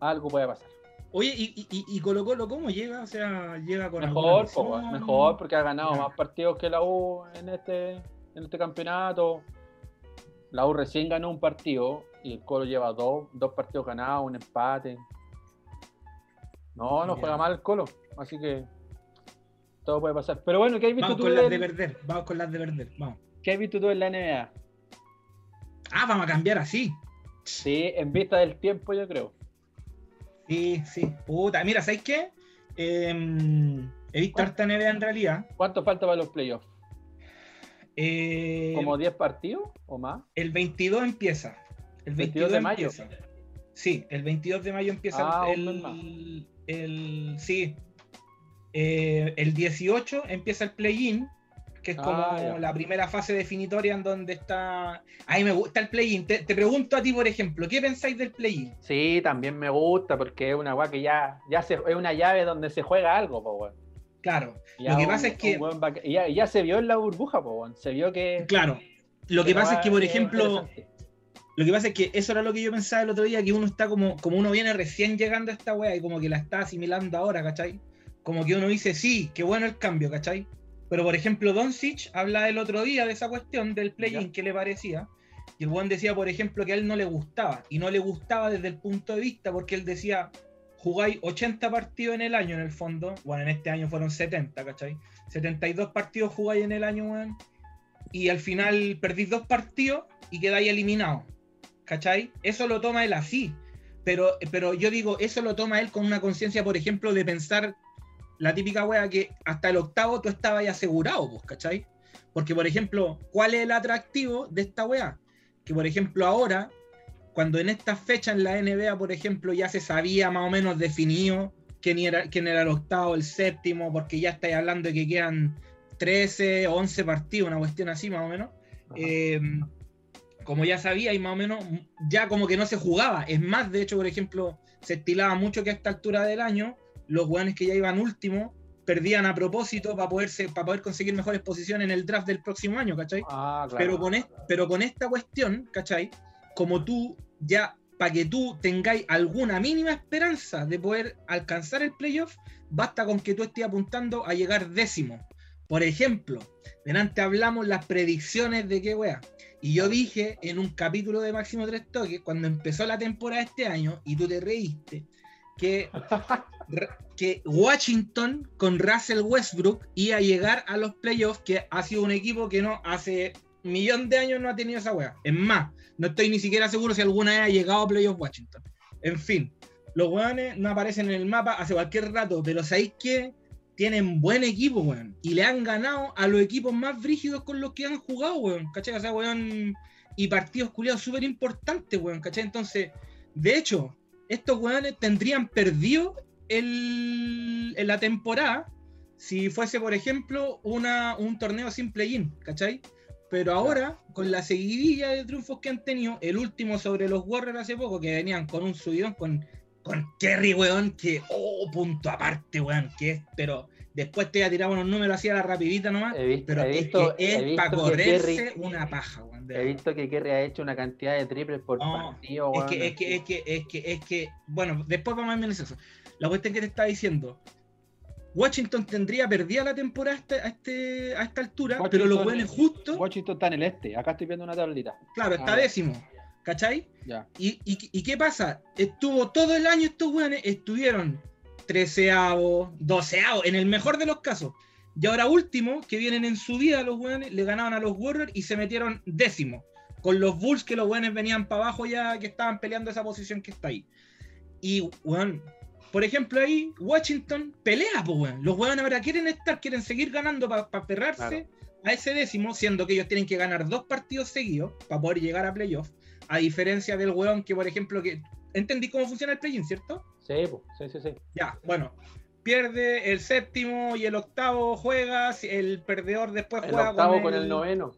algo pueda pasar. Oye, ¿y, y, y- Colo Colo cómo llega? O sea, llega con Mejor, po, mejor, porque ha ganado Ya. más partidos que la U en este, en este campeonato. La U recién ganó un partido y el Colo lleva dos, dos partidos ganados, un empate. No, no Ya. juega mal el Colo, así que todo puede pasar. Pero bueno, ¿qué has visto Vamos tú con las de perder, vamos con las de perder, vamos. ¿Qué has visto tú en la NBA? Ah, vamos a cambiar así. Sí, en vista del tiempo, yo creo. Sí, sí. Puta, mira, ¿sabes qué? Em, he visto harta NBA en realidad. ¿Cuánto falta para los playoffs? Eh, ¿Como 10 partidos o más? El 22 empieza. El 22 22 de mayo. empieza. Sí, el 22 de mayo empieza Ah, el, el- sí. Eh, el 18 empieza el play-in, que es Ah, como ya. la primera fase definitoria en donde está. Ahí me gusta el play-in. Te, te pregunto a ti, por ejemplo, ¿qué pensáis del play-in? Sí, también me gusta porque es una weá que ya, ya se, es una llave donde se juega algo, po, weón. Claro, Ya Lo que un- pasa es que- y ya, ya se vio en la burbuja, po, weón. Se vio que. claro. Lo que pasa es que, por ejemplo. Lo que pasa es que eso era lo que yo pensaba el otro día, que uno está como, como uno viene recién llegando a esta wea y como que la está asimilando ahora, ¿cachai? Como que uno dice, sí, qué bueno el cambio, ¿cachai? Pero por ejemplo, Doncic habla el otro día de esa cuestión del play-in, que le parecía. Y el buen decía, por ejemplo, que a él no le gustaba. Y no le gustaba desde el punto de vista, porque él decía, jugáis 80 partidos en el año en el fondo. Bueno, en este año fueron 70, ¿cachai? 72 partidos jugáis en el año, weón. Y al final perdís dos partidos y quedáis eliminados. ¿Cachai? Eso lo toma él así. Pero, pero yo digo, eso lo toma él con una conciencia, por ejemplo, de pensar la típica wea que hasta el octavo tú estabas ahí asegurado, pues, ¿cachai? Porque, por ejemplo, ¿cuál es el atractivo de esta wea? Que, por ejemplo, ahora, cuando en estas fechas en la NBA, por ejemplo, ya se sabía más o menos definido quién era, quién era el octavo, el séptimo, porque ya estáis hablando de que quedan 13 o 11 partidos, una cuestión así más o menos. Eh, como ya sabía y más o menos ya como que no se jugaba. Es más, de hecho, por ejemplo, se estilaba mucho que a esta altura del año los jugadores que ya iban último perdían a propósito para poderse para poder conseguir mejores posiciones en el draft del próximo año, ¿cachai? Ah, claro. Pero con, es- pero con esta cuestión, ¿cachai? Como tú ya, para que tú tengáis alguna mínima esperanza de poder alcanzar el playoff, basta con que tú estés apuntando a llegar décimo. Por ejemplo, delante hablamos las predicciones de qué wea. Y yo dije en un capítulo de Máximo Tres Toques, cuando empezó la temporada este año, y tú te reíste, que, que Washington con Russell Westbrook iba a llegar a los playoffs, que ha sido un equipo que no hace millón de años no ha tenido esa wea. Es más, no estoy ni siquiera seguro si alguna vez ha llegado a playoffs Washington. En fin, los weones no aparecen en el mapa hace cualquier rato, pero ¿sabéis qué? Tienen buen equipo, weón. Y le han ganado a los equipos más brígidos con los que han jugado, weón. ¿Cachai? O sea, weón. Y partidos culiados súper importantes, weón. ¿Cachai? Entonces, de hecho, estos weones tendrían perdido el, en la temporada si fuese, por ejemplo, una, un torneo sin play-in, ¿cachai? Pero ahora, con la seguidilla de triunfos que han tenido, el último sobre los Warriors hace poco, que venían con un subidón con, con Kerry, weón, que, oh, punto aparte, weón, que es, pero después te iba a tirar unos números así a la rapidita nomás, pero es, para correrse una paja, weón. He visto que Kerry ha hecho una cantidad de triples por partido, weón. Es que, es que, es que, es que, es que, bueno, después vamos a ver eso. La cuestión que te estaba diciendo, Washington tendría perdida la temporada a, este, este a esta altura, pero lo bueno es justo. Washington está en el este, acá estoy viendo una tablita. Claro, está décimo, ¿cachai? Ya. ¿Y, y, qué pasa? Estuvo todo el año estos weones, estuvieron treceavo, doceavo, en el mejor de los casos. Y ahora último, que vienen en su vida los weones, le ganaban a los Warriors y se metieron décimo. Con los Bulls que los weones venían para abajo ya, que estaban peleando esa posición que está ahí. Y, weón, por ejemplo, ahí Washington pelea, pues, weón. Los weones ahora quieren estar, quieren seguir ganando para aferrarse a ese décimo, siendo que ellos tienen que ganar dos partidos seguidos para poder llegar a playoff. A diferencia del weón que, por ejemplo, que. ¿Entendí cómo funciona el play-in, cierto? Sí, sí, sí, sí. Ya, bueno. Pierde el séptimo y el octavo juega, el perdedor después el juega octavo con el... noveno.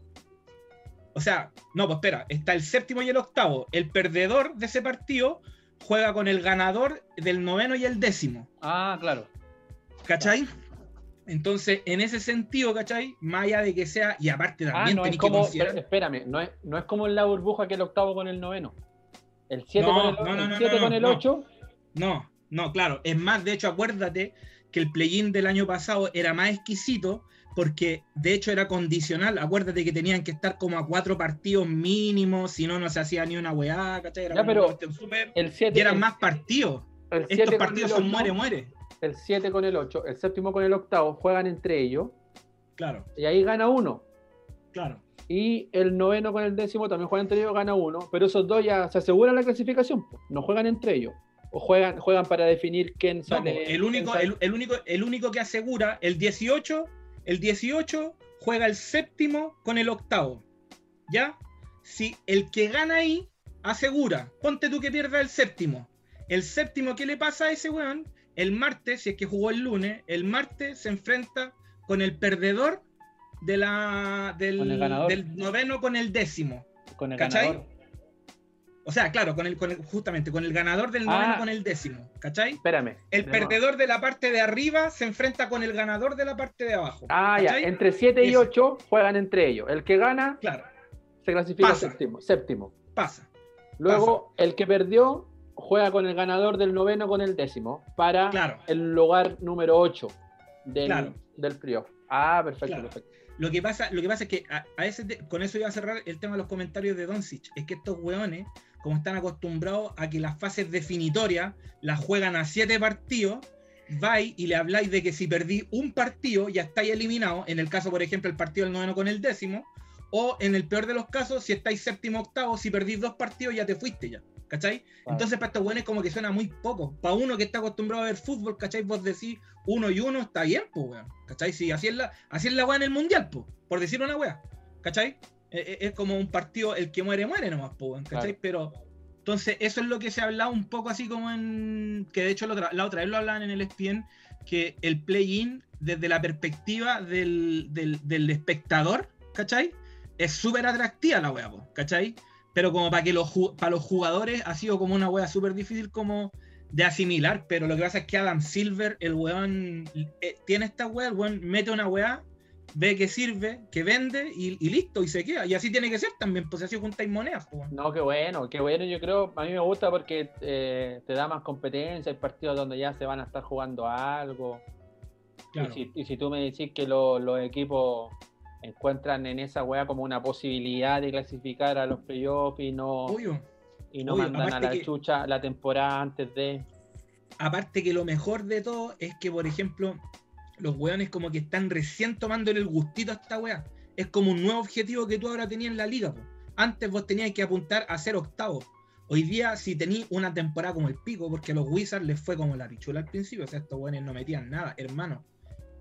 O sea, no, pues espera, está el séptimo y el octavo. El perdedor de ese partido juega con el ganador del noveno y el décimo. Ah, claro. ¿Cachai? Entonces, en ese sentido, ¿cachai? Más allá de que sea, y aparte ah, también ah, no es como, Espérame, no es, no es como en la burbuja que el octavo con el noveno. El 7 con el 8. No, no, claro. Es más, de hecho, acuérdate que el play-in del año pasado era más exquisito porque de hecho era condicional. Acuérdate que tenían que estar como a cuatro partidos mínimos, si no, no se hacía ni una weá, ¿cachai? Era pero el 7, y eran más partidos. Estos partidos son muere, muere. El 7 con el 8, el séptimo con el octavo juegan entre ellos. Claro. Y ahí gana uno. Claro. Y el noveno con el décimo también juegan entre ellos, gana uno. Pero esos dos ya se aseguran la clasificación, no juegan entre ellos. O juegan, juegan para definir quién sale. el, único, el, único, el único que asegura el 18 el 18 juega el séptimo con el octavo. ¿Ya? Si el que gana ahí asegura, ponte tú que pierda el séptimo. El séptimo, ¿qué le pasa a ese weón? El martes, si es que jugó el lunes, el martes se enfrenta con el perdedor de la, del, del noveno con el décimo. Con el ¿Cachai? O sea, claro, con el, justamente con el ganador del noveno ah. con el décimo, ¿cachai? Espérame. El perdedor de la parte de arriba se enfrenta con el ganador de la parte de abajo. Ah, ya. Entre 7 y 8 juegan entre ellos. El que gana claro. se clasifica séptimo, séptimo. Pasa. Luego, el que perdió juega con el ganador del noveno con el décimo para el lugar número 8 del, del playoff. Ah, perfecto, perfecto. Lo que pasa, lo que pasa es que a, ese con eso iba a cerrar el tema de los comentarios de Doncic. Es que estos weones como están acostumbrados a que las fases definitorias las juegan a siete partidos, vais y le habláis de que si perdí un partido ya estáis eliminados, en el caso, por ejemplo, el partido del noveno con el décimo, o en el peor de los casos, si estáis séptimo octavo, si perdís dos partidos ya te fuiste ya. ¿Cachai? Entonces para estos buenos como que suena muy poco. Para uno que está acostumbrado a ver fútbol, ¿cachai? Vos decís uno y uno está bien, pues, weón. ¿Cachai? Sí, así es la, así es la weá en el mundial, pues, por decir una weá. ¿Cachai? Es, como un partido, el que muere, muere nomás, ¿cachai? Pero, entonces, eso es lo que se ha hablado un poco así como en. Que de hecho la otra, la otra vez lo hablaban en el ESPN, que el play-in, desde la perspectiva del, del, espectador, ¿cachai? Es súper atractiva la wea, ¿cachai? Pero como para que los, para los jugadores ha sido como una wea súper difícil como de asimilar, pero lo que pasa es que Adam Silver, el weón, eh, tiene esta wea, el weón mete una wea ve que sirve, que vende y, listo, y se queda. Y así tiene que ser también, pues así juntáis monedas. Pues. No, qué bueno, qué bueno. Yo creo, a mí me gusta porque eh, te da más competencia. Hay partidos donde ya se van a estar jugando algo. Y, si, tú me decís que los equipos encuentran en esa wea como una posibilidad de clasificar a los playoffs y no, y no mandan a la chucha la temporada antes de. Aparte que lo mejor de todo es que, por ejemplo, los weones como que están recién tomándole el gustito a esta weá. Es como un nuevo objetivo que tú ahora tenías en la liga. Antes vos tenías que apuntar a ser octavo. Hoy día, si tení una temporada como el pico, porque a los Wizards les fue como la pichula al principio, o sea, estos weones no metían nada, hermano.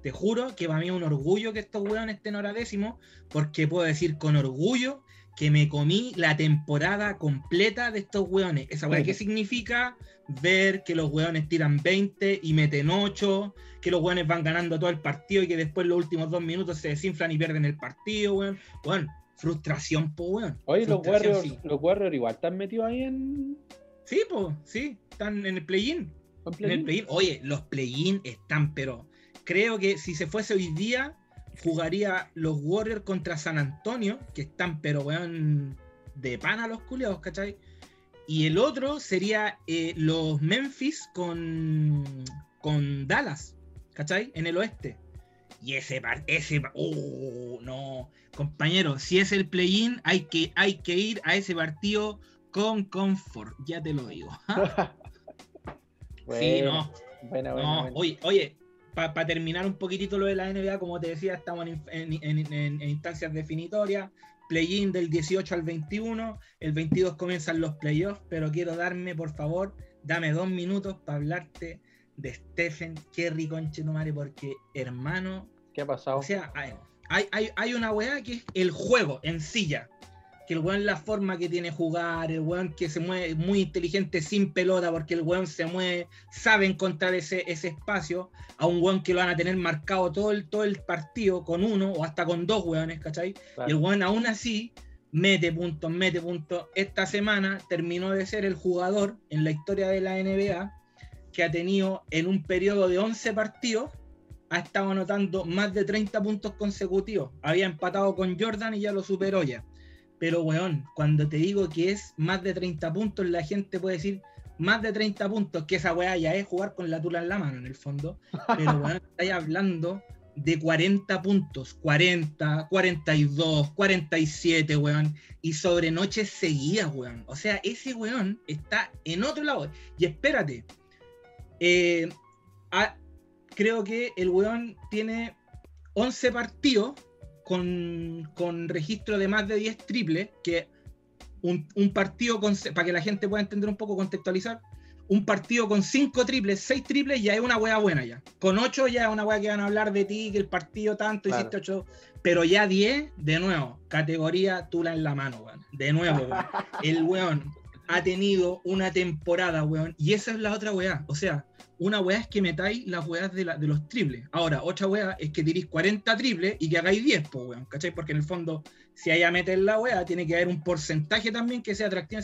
Te juro que para mí es un orgullo que estos weones estén ahora décimo, porque puedo decir con orgullo que me comí la temporada completa de estos weones. ¿Esa qué significa? Ver que los weones tiran 20 y meten 8, que los weones van ganando todo el partido y que después los últimos dos minutos se desinflan y pierden el partido, weón. Bueno, frustración, po, weón. Oye, los Warriors, los Warriors igual están metidos ahí en. Sí, pues, sí, están en el play-in. En el play-in. Oye, los play-in están, pero creo que si se fuese hoy día, jugaría los Warriors contra San Antonio, que están, pero weón, de pan a los culiados, ¿cachai? Y el otro sería eh, los Memphis con, con Dallas, ¿cachai? En el oeste. Y ese, ese, oh, no, compañero, si es el play-in, hay que, hay que ir a ese partido con confort, ya te lo digo. sí, no. Bueno, bueno, Oye, oye, para terminar un poquitito lo de la NBA, como te decía, estamos en, instancias definitorias. Play-in del 18 al 21. El 22 comienzan los playoffs, pero quiero darme, por favor, dame dos minutos para hablarte de Stephen Kerry, conchetumare, porque hermano. ¿Qué ha pasado? O sea, hay, hay, hay una weá que es el juego en silla que el weón la forma que tiene jugar, el weón que se mueve muy inteligente sin pelota, porque el weón se mueve, sabe encontrar ese, ese espacio, a un weón que lo van a tener marcado todo el, todo el partido con uno o hasta con dos weones, ¿cachai? Y el weón aún así mete puntos, mete puntos. Esta semana terminó de ser el jugador en la historia de la NBA que ha tenido en un periodo de 11 partidos ha estado anotando más de 30 puntos consecutivos. Había empatado con Jordan y ya lo superó ya. Pero, weón, cuando te digo que es más de 30 puntos, la gente puede decir más de 30 puntos, que esa weá ya es jugar con la tula en la mano, en el fondo. Pero, weón, estáis hablando de 40 puntos, 40, 42, 47, weón, y sobre noches seguidas, weón. O sea, ese weón está en otro lado. Y espérate, eh, creo que el weón tiene 11 partidos con, registro de más de 10 triples, que un, partido con, para que la gente pueda entender un poco, contextualizar, un partido con 5 triples, 6 triples ya es una wea buena ya. Con 8 ya es una wea que van a hablar de ti, que el partido tanto, hiciste 8, pero ya 10, de nuevo, categoría tula en la mano, weón. De nuevo, weón. El weón ha tenido una temporada, weón, y esa es la otra weá. O sea, una weá es que metáis las weas de, de los triples. Ahora, otra weá es que tiréis 40 triples y que hagáis 10, pues weón, ¿cachai? Porque en el fondo, si hay a meter la weá, tiene que haber un porcentaje también que sea atractivo.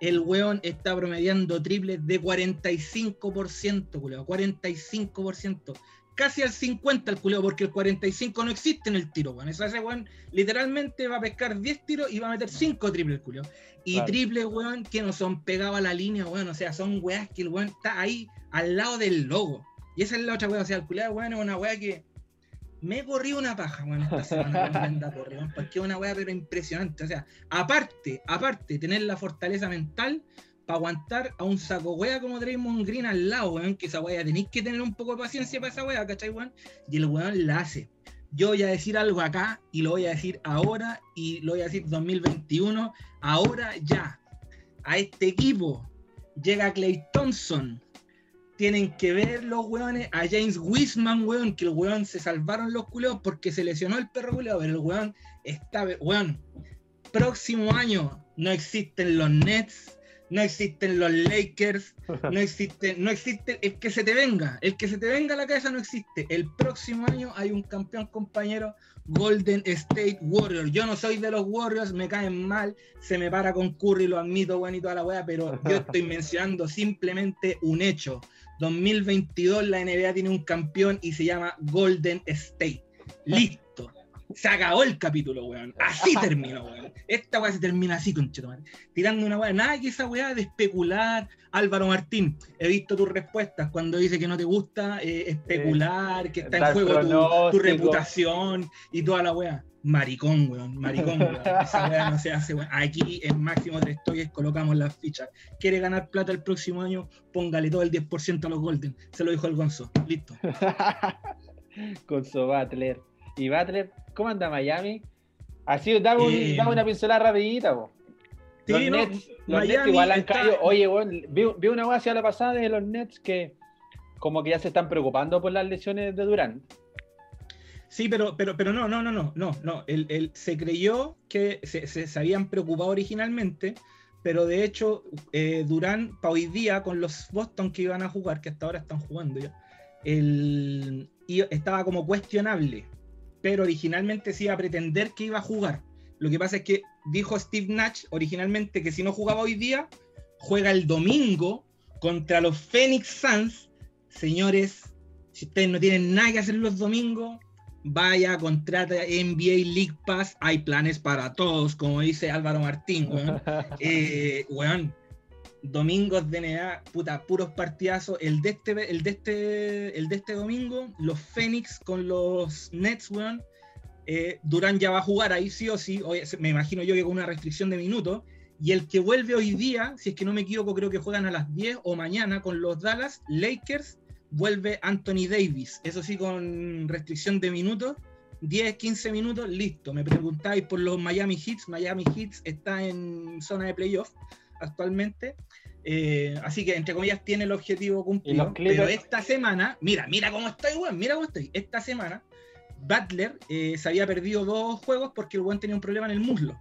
El weón está promediando triples de 45%, weón, 45%. Casi al 50 el culeo, porque el 45 no existe en el tiro, weón. Ese weón literalmente va a pescar 10 tiros y va a meter 5 triples el culeo. Y triples, weón, que no son pegados a la línea, weón. O sea, son weas que el weón está ahí al lado del logo. Y esa es la otra wea. O sea, el culiado, weón, es una wea que me corrió una paja, weón, esta semana porque es una wea pero impresionante. O sea, aparte, aparte, tener la fortaleza mental para aguantar a un saco wea como Draymond Green al lado, weón, que esa wea tenéis que tener un poco de paciencia para esa wea, ¿cachai, weón? Y el weón la hace. Yo voy a decir algo acá y lo voy a decir ahora y lo voy a decir 2021, ahora ya. A este equipo llega Clay Thompson, tienen que ver los weones a James Wiseman, weón, que el weón se salvaron los culeos porque se lesionó el perro culeo, pero el weón está, weón, próximo año no existen los Nets, no existen los Lakers, no existe, no existe, el que se te venga, el que se te venga a la cabeza no existe. El próximo año hay un campeón compañero, Golden State Warriors. Yo no soy de los Warriors, me caen mal, se me para con Curry, lo admito, weón, y toda la weá, pero yo estoy mencionando simplemente un hecho. 2022 la NBA tiene un campeón y se llama Golden State. Listo. Se acabó el capítulo, weón. Así terminó, weón. Esta weá se termina así, concheto, Tirando una weá. Nada que esa weá de especular. Álvaro Martín, he visto tus respuestas cuando dice que no te gusta eh, especular, que está en juego tu, reputación y toda la weá. Maricón, weón, maricón, weón. Esa weá no se hace, weón. Aquí en Máximo Tres Toques colocamos las fichas. ¿Quiere ganar plata el próximo año? Póngale todo el 10% a los Golden. Se lo dijo el Gonzo. Listo. Gonzo Butler. Y Butler, ¿cómo anda Miami? Así, dame, eh, una pincelada rapidita, po. los Nets, los Nets igual han caído. Oye, bueno, vi, una cosa hacia la pasada de los Nets que como que ya se están preocupando por las lesiones de Durán. Sí, pero, pero, pero no, no, no, no, no, no. Él, se creyó que se, se, habían preocupado originalmente, pero de hecho, eh, Durán, para hoy día, con los Boston que iban a jugar, que hasta ahora están jugando ya, el, estaba como cuestionable, pero originalmente se iba a pretender que iba a jugar. Lo que pasa es que dijo Steve Nash originalmente que si no jugaba hoy día, juega el domingo contra los Phoenix Suns. Señores, si ustedes no tienen nada que hacer los domingos, vaya, contrata NBA League Pass, hay planes para todos, como dice Álvaro Martín, weón. Eh, domingos de NBA, puta, puros partidazos. El de este, el de este, el de este domingo, los Phoenix con los Nets, weón. Eh, Durán ya va a jugar ahí sí o sí, me imagino yo que con una restricción de minutos. Y el que vuelve hoy día, si es que no me equivoco, creo que juegan a las 10 o mañana con los Dallas Lakers vuelve Anthony Davis, eso sí con restricción de minutos, 10, 15 minutos, listo. Me preguntáis por los Miami Heats, Miami Heats está en zona de playoff actualmente, eh, así que entre comillas tiene el objetivo cumplido, pero esta semana, mira, mira cómo estoy, weón, mira cómo estoy, esta semana Butler eh, se había perdido dos juegos porque el weón tenía un problema en el muslo.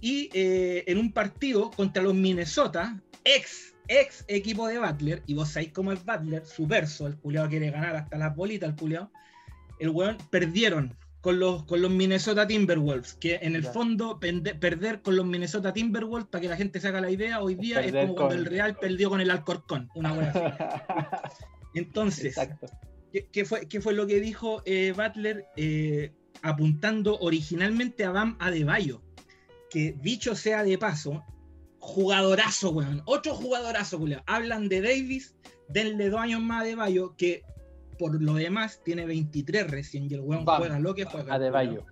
Y eh, en un partido contra los Minnesota, ex ex equipo de Butler, y vos sabéis cómo es Butler, su verso, el culiado quiere ganar hasta las bolitas, el culiado, el weón perdieron con los, con los Minnesota Timberwolves, que en el fondo perder con los Minnesota Timberwolves, para que la gente se haga la idea, hoy día es como cuando el Real perdió con el Alcorcón, una Entonces, ¿qué, fue, ¿qué fue lo que dijo eh, Butler eh, apuntando originalmente a Bam Adebayo? Que dicho sea de paso, jugadorazo, weón. Otro jugadorazo, weón. Hablan de Davis, denle dos años más de Bayo, que por lo demás tiene 23 recién y el weón juega lo que juega. A de Bayo.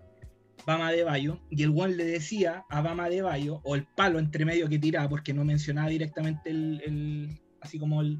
Bama de Bayo, y el weón le decía a Bama de Bayo, o el palo entre medio que tiraba, porque no mencionaba directamente el, así como el,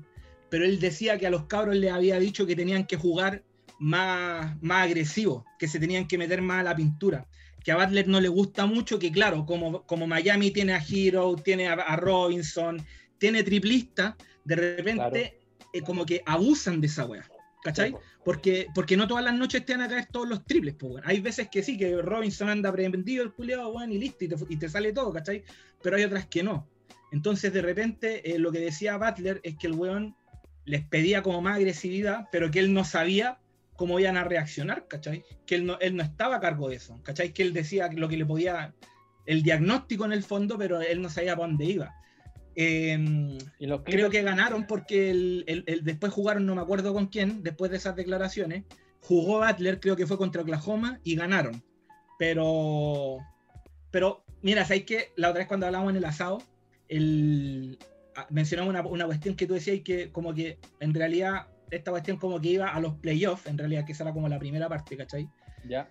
pero él decía que a los cabros le había dicho que tenían que jugar más, más agresivo, que se tenían que meter más a la pintura que a Butler no le gusta mucho, que claro, como, como Miami tiene a Hero, tiene a, Robinson, tiene triplista, de repente eh, como que abusan de esa wea. ¿Cachai? Porque, porque no todas las noches te van a caer todos los triples, pues, Hay veces que sí, que Robinson anda prevendido el culiado, weón, y listo, y te, sale todo, ¿cachai? Pero hay otras que no. Entonces, de repente, eh, lo que decía Butler es que el weón les pedía como más agresividad, pero que él no sabía cómo iban a reaccionar, ¿cachai? Que él no, él no estaba a cargo de eso, ¿cachai? Que él decía lo que le podía, el diagnóstico en el fondo, pero él no sabía para dónde iba. Em, ¿Y creo que ganaron porque el, después jugaron, no me acuerdo con quién, después de esas declaraciones, jugó Butler, creo que fue contra Oklahoma, y ganaron. Pero, pero mira, ¿sabes que La otra vez cuando hablamos en el asado, el, ah, mencionamos una, una cuestión que tú decías que como que en realidad esta cuestión como que iba a los playoffs, en realidad que esa era como la primera parte, ¿cachai? Ya.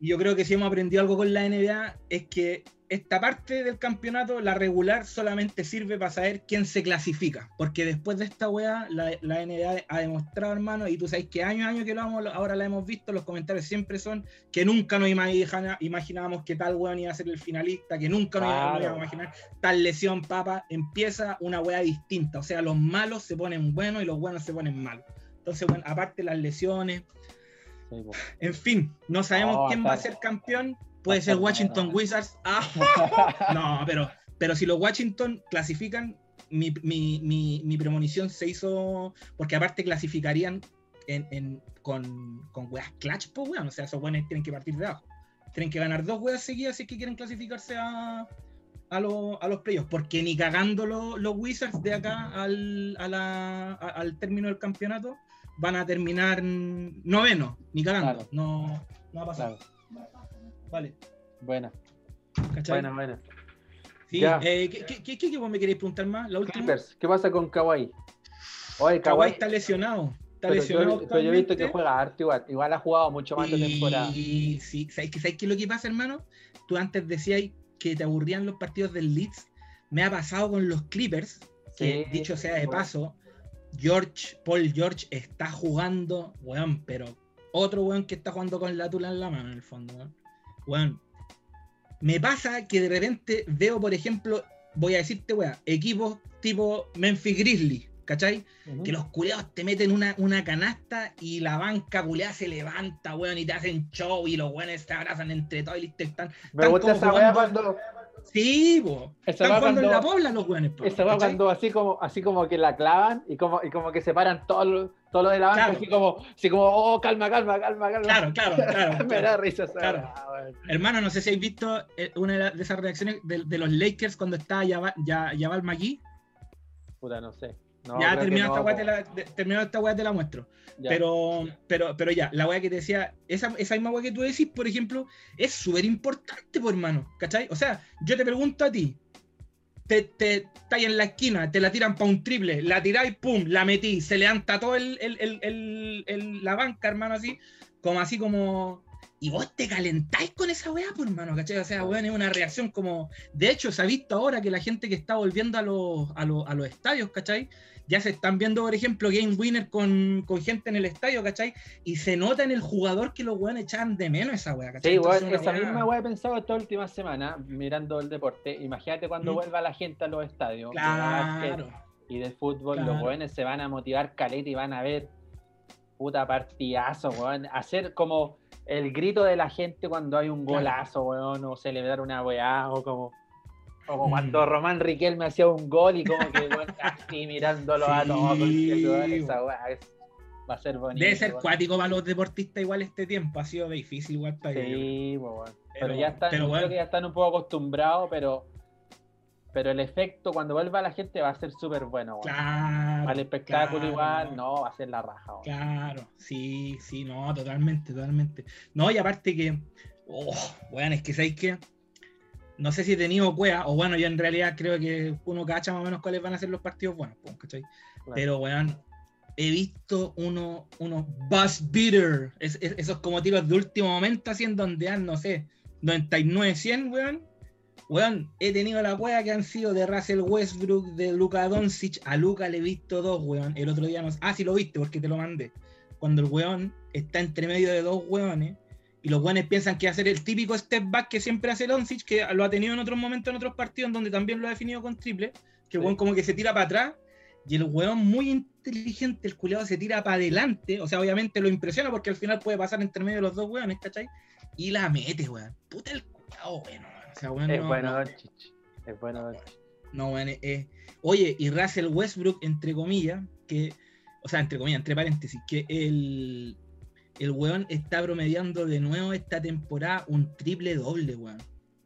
Y yo creo que si hemos aprendido algo con la NBA es que esta parte del campeonato, la regular, solamente sirve para saber quién se clasifica. Porque después de esta weá, la, la NBA ha demostrado, hermano, y tú sabes que año a año que lo vamos, ahora la hemos visto, los comentarios siempre son que nunca nos imaginábamos que tal weón iba a ser el finalista, que nunca nos íbamos a imaginar tal lesión, papa. Empieza una weá distinta. O sea, los malos se ponen buenos y los buenos se ponen malos. Entonces, bueno, aparte las lesiones. En fin, no sabemos quién va a ser campeón. Puede ser Washington Wizards. Ah, no, pero, pero si los Washington clasifican, mi, premonición se hizo. Porque aparte clasificarían con, con weas clutch, pues weón. O sea, esos weones tienen que partir de abajo. Tienen que ganar dos weas seguidas si es que quieren clasificarse a, a, los playoffs, porque ni cagando los Wizards de acá al, al término del campeonato van a terminar noveno, ni cagando. No, no va a pasar. Vale. Buena. Buena, buena. Sí, eh, ¿qué, qué, qué, me queréis preguntar más? La última. ¿qué pasa con Kawhi? Oye, Kawhi, está lesionado. Está lesionado. Yo, pero yo he visto que juega harto igual. Igual ha jugado mucho más de temporada. Sí, ¿sabes, ¿sabes qué es lo que pasa, hermano? Tú antes decías que te aburrían los partidos del Leeds. Me ha pasado con los Clippers, que dicho sea de paso, George, Paul George está jugando, weón, pero otro weón que está jugando con la tula en la mano en el fondo, weón. Me pasa que de repente veo, por ejemplo, voy a decirte, weá, equipos tipo Memphis Grizzlies, ¿cachai? Que los culeados te meten una, una canasta y la banca culeada se levanta, weón, y te hacen show y los weones se abrazan entre todos y listo, están. Me gusta esa weá cuando. Sí, po. Están jugando en la pobla los weones, po. Esa va cuando así como, así como que la clavan y como, y como que separan todo lo, todo lo de la banca, así como, así como, oh, calma, calma, calma, calma. Claro, claro, claro. Me da risa esa claro. Hermano, no sé si habéis visto eh, una de esas reacciones de, de los Lakers cuando está Yaval, Yaval McGee. Puta, no sé ya terminó, esta weá te la, esta weá te la muestro. Pero, pero, pero ya, la weá que te decía, esa, esa misma weá que tú decís, por ejemplo, es súper importante, por hermano. ¿Cachai? O sea, yo te pregunto a ti, te, te estáis en la esquina, te la tiran para un triple, la tiráis, pum, la metí, se levanta todo el, el, el, la banca, hermano, así, como así como y vos te calentáis con esa weá, por hermano, ¿cachai? O sea, weón, es una reacción como. De hecho, se ha visto ahora que la gente que está volviendo a los, a los, a los estadios, ¿cachai? Ya se están viendo, por ejemplo, Game Winner con, con, gente en el estadio, ¿cachai? Y se nota en el jugador que los weones echaban de menos esa weá, ¿cachai? Sí, weón, esa misma weá he pensado esta última semana, mirando el deporte. Imagínate cuando vuelva la gente a los estadios. Claro. Y de fútbol, los weones se van a motivar caleta y van a ver puta partidazo, weón. Hacer como el grito de la gente cuando hay un golazo, weón, o celebrar una weá, o como, como mm. cuando Román Riquelme hacía un gol y como que, weón, así mirándolo a todos, esa weá va a ser bonito. Debe ser cuático para los deportistas igual este tiempo, ha sido difícil igual para Sí, weón. Pero, ya están, creo que ya están un poco acostumbrados, pero pero el efecto cuando vuelva la gente va a ser súper bueno. Claro. Al espectáculo igual, no, va a ser la raja. Claro, sí, sí, no, totalmente, totalmente. No, y aparte que, oh, bueno, es que sabéis que, no sé si he tenido cueva, o bueno, yo en realidad creo que uno cacha más o menos cuáles van a ser los partidos buenos, ¿cachai? Pero, weón, he visto unos uno bus beater, esos como tiros de último momento, así en donde han, no sé, 99, 100, weón Weón, he tenido la wea que han sido de Russell Westbrook, de Luka Doncic. A Luka le he visto dos, weón. El otro día no Ah, sí lo viste porque te lo mandé. Cuando el weón está entre medio de dos weones y los weones piensan que va a ser el típico step back que siempre hace Doncic, que lo ha tenido en otros momentos, en otros partidos, en donde también lo ha definido con triple. Que el weón como que se tira para atrás y el weón muy inteligente, el culiado se tira para adelante. O sea, obviamente lo impresiona porque al final puede pasar entre medio de los dos weones, ¿cachai? Y la mete, weón. Puta el culiado, weón es bueno, Es bueno, No, bueno, eh, oye, y Russell Westbrook, entre comillas, que, o sea, entre comillas, entre paréntesis, que el, el weón está promediando de nuevo esta temporada un triple doble, weón.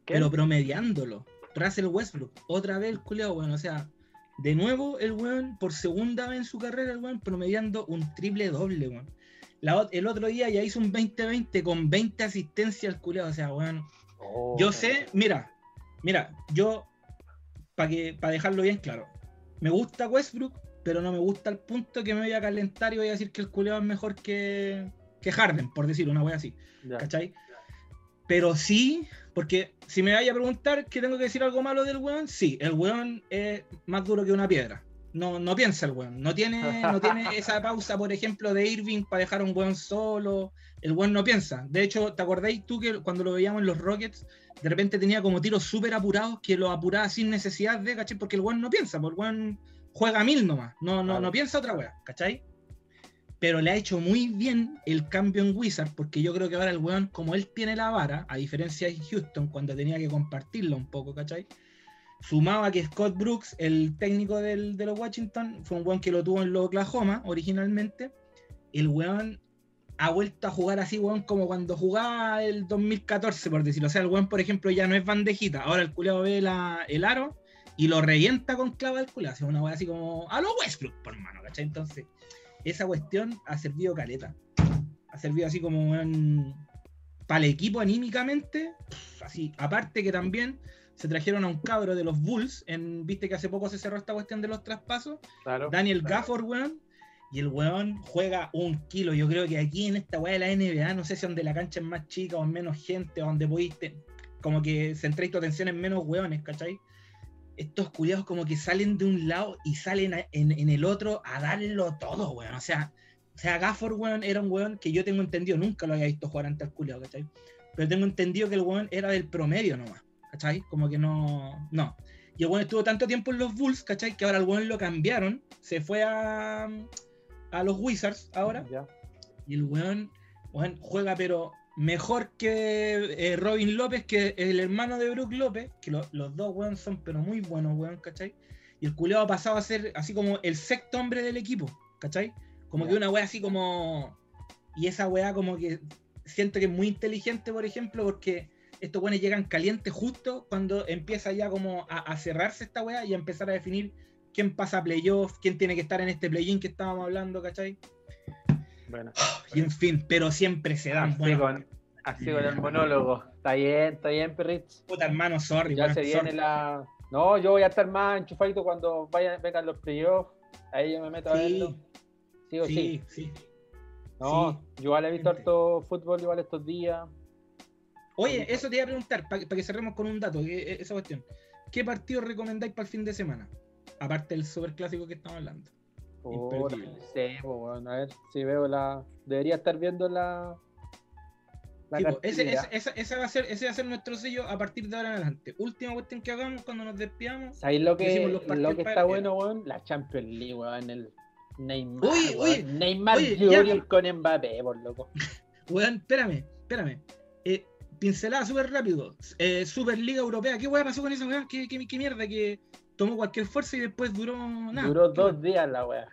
Pero promediándolo. Russell Westbrook, otra vez el culiao, weón. O sea, de nuevo el weón, por segunda vez en su carrera, el weón, promediando un triple doble, weón. el otro día ya hizo un 20-20 con 20 asistencias al culiao. O sea, weón, Oh, yo sé, mira, mira, yo, para para dejarlo bien claro, me gusta Westbrook, pero no me gusta el punto que me voy a calentar y voy a decir que el culeo es mejor que, que Harden, por decir una wea así. ¿Cachai? Pero sí, porque si me vaya a preguntar que tengo que decir algo malo del weón, sí, el weón es más duro que una piedra. No, no piensa el weón. No tiene, no tiene esa pausa, por ejemplo, de Irving para dejar a un weón solo el weón no piensa. De hecho, ¿te acordáis tú que cuando lo veíamos en los Rockets, de repente tenía como tiros súper apurados que lo apuraba sin necesidad de, ¿cachai? Porque el weón no piensa, porque el weón juega mil nomás, no, no, no piensa otra weá, ¿cachai? Pero le ha hecho muy bien el cambio en Wizard, porque yo creo que ahora el weón, como él tiene la vara, a diferencia de Houston, cuando tenía que compartirlo un poco, ¿cachai? Sumaba que Scott Brooks, el técnico del, de los Washington, fue un weón que lo tuvo en los Oklahoma originalmente. El weón ha vuelto a jugar así, weón, como cuando jugaba el 2014, por decirlo. O sea, el weón, por ejemplo, ya no es bandejita. Ahora el culeado ve el aro y lo revienta con clava al culeado. O sea, una weá así como a lo Westbrook, por mano, ¿cachai? Entonces, esa cuestión ha servido caleta. Ha servido así como para el equipo anímicamente. Así, aparte que también se trajeron a un cabro de los Bulls. En, Viste que hace poco se cerró esta cuestión de los traspasos. Daniel Gafford, weón y el weón juega un kilo. Yo creo que aquí en esta weá de la NBA, no sé si donde la cancha es más chica o menos gente, o donde pudiste, como que centréis tu atención en menos weones, ¿cachai? Estos culiados como que salen de un lado y salen en, el otro a darlo todo, weón. O sea, o sea, Gafford, weón, era un weón que yo tengo entendido, nunca lo había visto jugar ante el culiado, ¿cachai? Pero tengo entendido que el weón era del promedio nomás, ¿cachai? Como que no, no. Y el weón estuvo tanto tiempo en los Bulls, ¿cachai? Que ahora el weón lo cambiaron. Se fue a, a los Wizards ahora. Y el weón, juega, pero mejor que eh, Robin López, que el hermano de Brook López. Que los dos weón son, pero muy buenos, weón, ¿cachai? Y el culeado ha pasado a ser así como el sexto hombre del equipo, ¿cachai? Como que una weá así como. Y esa weá como que siento que es muy inteligente, por ejemplo, porque estos weones llegan calientes justo cuando empieza ya como a, cerrarse esta weá y a empezar a definir quién pasa a playoff, quién tiene que estar en este play-in que estábamos hablando, ¿cachai? Bueno. Y en fin, pero siempre se dan con, así con el monólogo. Está bien, está bien, Perrich. Puta hermano, sorry. Ya se viene la. No, yo voy a estar más enchufadito cuando vayan, vengan los playoffs. Ahí yo me meto a verlo. Sí o sí. sí. No, yo igual he visto harto fútbol igual estos días. Oye, eso te iba a preguntar, para que cerremos con un dato, esa cuestión. ¿Qué partido recomendáis para el fin de semana? Aparte del super clásico que estamos hablando. Oh, sí, bueno, a ver si veo la. Debería estar viendo la. ese, va a ser, ese va a ser nuestro sello a partir de ahora en adelante. Última cuestión que hagamos cuando nos despidamos. ¿Sabéis lo que, lo que está bueno, weón? La Champions League, weón. El Neymar. Uy, uy, Neymar Junior con Mbappé, por loco. Weón, espérame, espérame. Eh, pincelada súper rápido. Eh, Superliga Europea, ¿qué weá pasó con esa weá? ¿Qué, qué, mierda? Que tomó cualquier fuerza y después duró nada. Duró dos días la weá.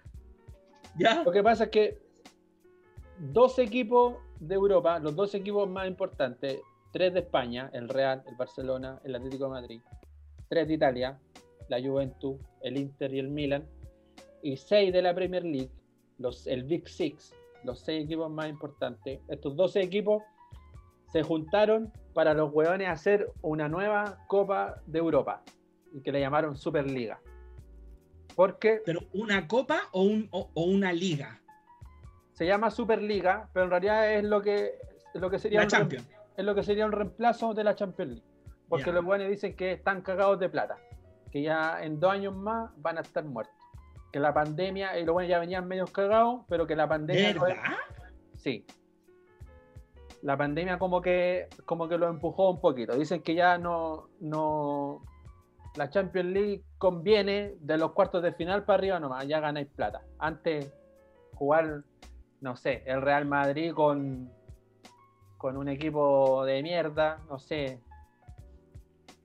¿Ya? Lo que pasa es que dos equipos de Europa, los dos equipos más importantes, tres de España, el Real, el Barcelona, el Atlético de Madrid, tres de Italia, la Juventus, el Inter y el Milan, y seis de la Premier League, los, el Big Six, los seis equipos más importantes. Estos 12 equipos se juntaron para los hueones hacer una nueva Copa de Europa, y que le llamaron Superliga. Porque. ¿Pero una copa o, un, o, una liga? Se llama Superliga, pero en realidad es lo que, lo que sería. un, Es lo que sería un reemplazo de la Champions League. Porque los hueones dicen que están cagados de plata. Que ya en dos años más van a estar muertos. Que la pandemia, y los buenos ya venían medio cagados, pero que la pandemia. ¿Verdad? Sí, la pandemia como que, como que lo empujó un poquito. Dicen que ya no, no, la Champions League conviene de los cuartos de final para arriba nomás, ya ganáis plata. Antes jugar, no sé, el Real Madrid con, con un equipo de mierda, no sé,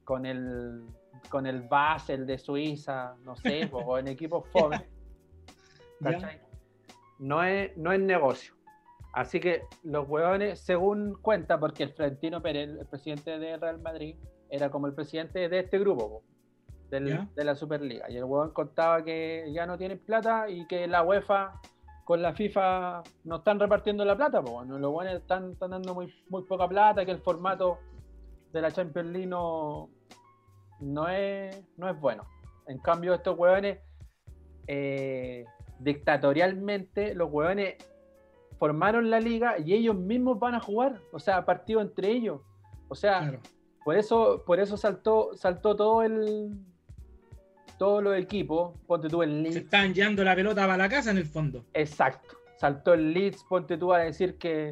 con el con el Basel de Suiza, no sé, o en equipos jóvenes. No es, no es negocio. Así que los hueones, según cuenta, porque el Florentino Pérez, el presidente de Real Madrid, era como el presidente de este grupo, de la Superliga. Y el hueón contaba que ya no tienen plata y que la UEFA con la FIFA no están repartiendo la plata, pues los hueones están, dando muy, muy poca plata, que el formato de la Champions League no, es, no es bueno. En cambio, estos hueones, eh, dictatorialmente, los hueones formaron la liga y ellos mismos van a jugar, o sea, partido entre ellos. O sea, por eso, por eso saltó, saltó todo el todos los equipos, ponte tú el Leeds. Se están llevando la pelota para la casa en el fondo. Exacto. Saltó el Leeds, ponte tú a decir que.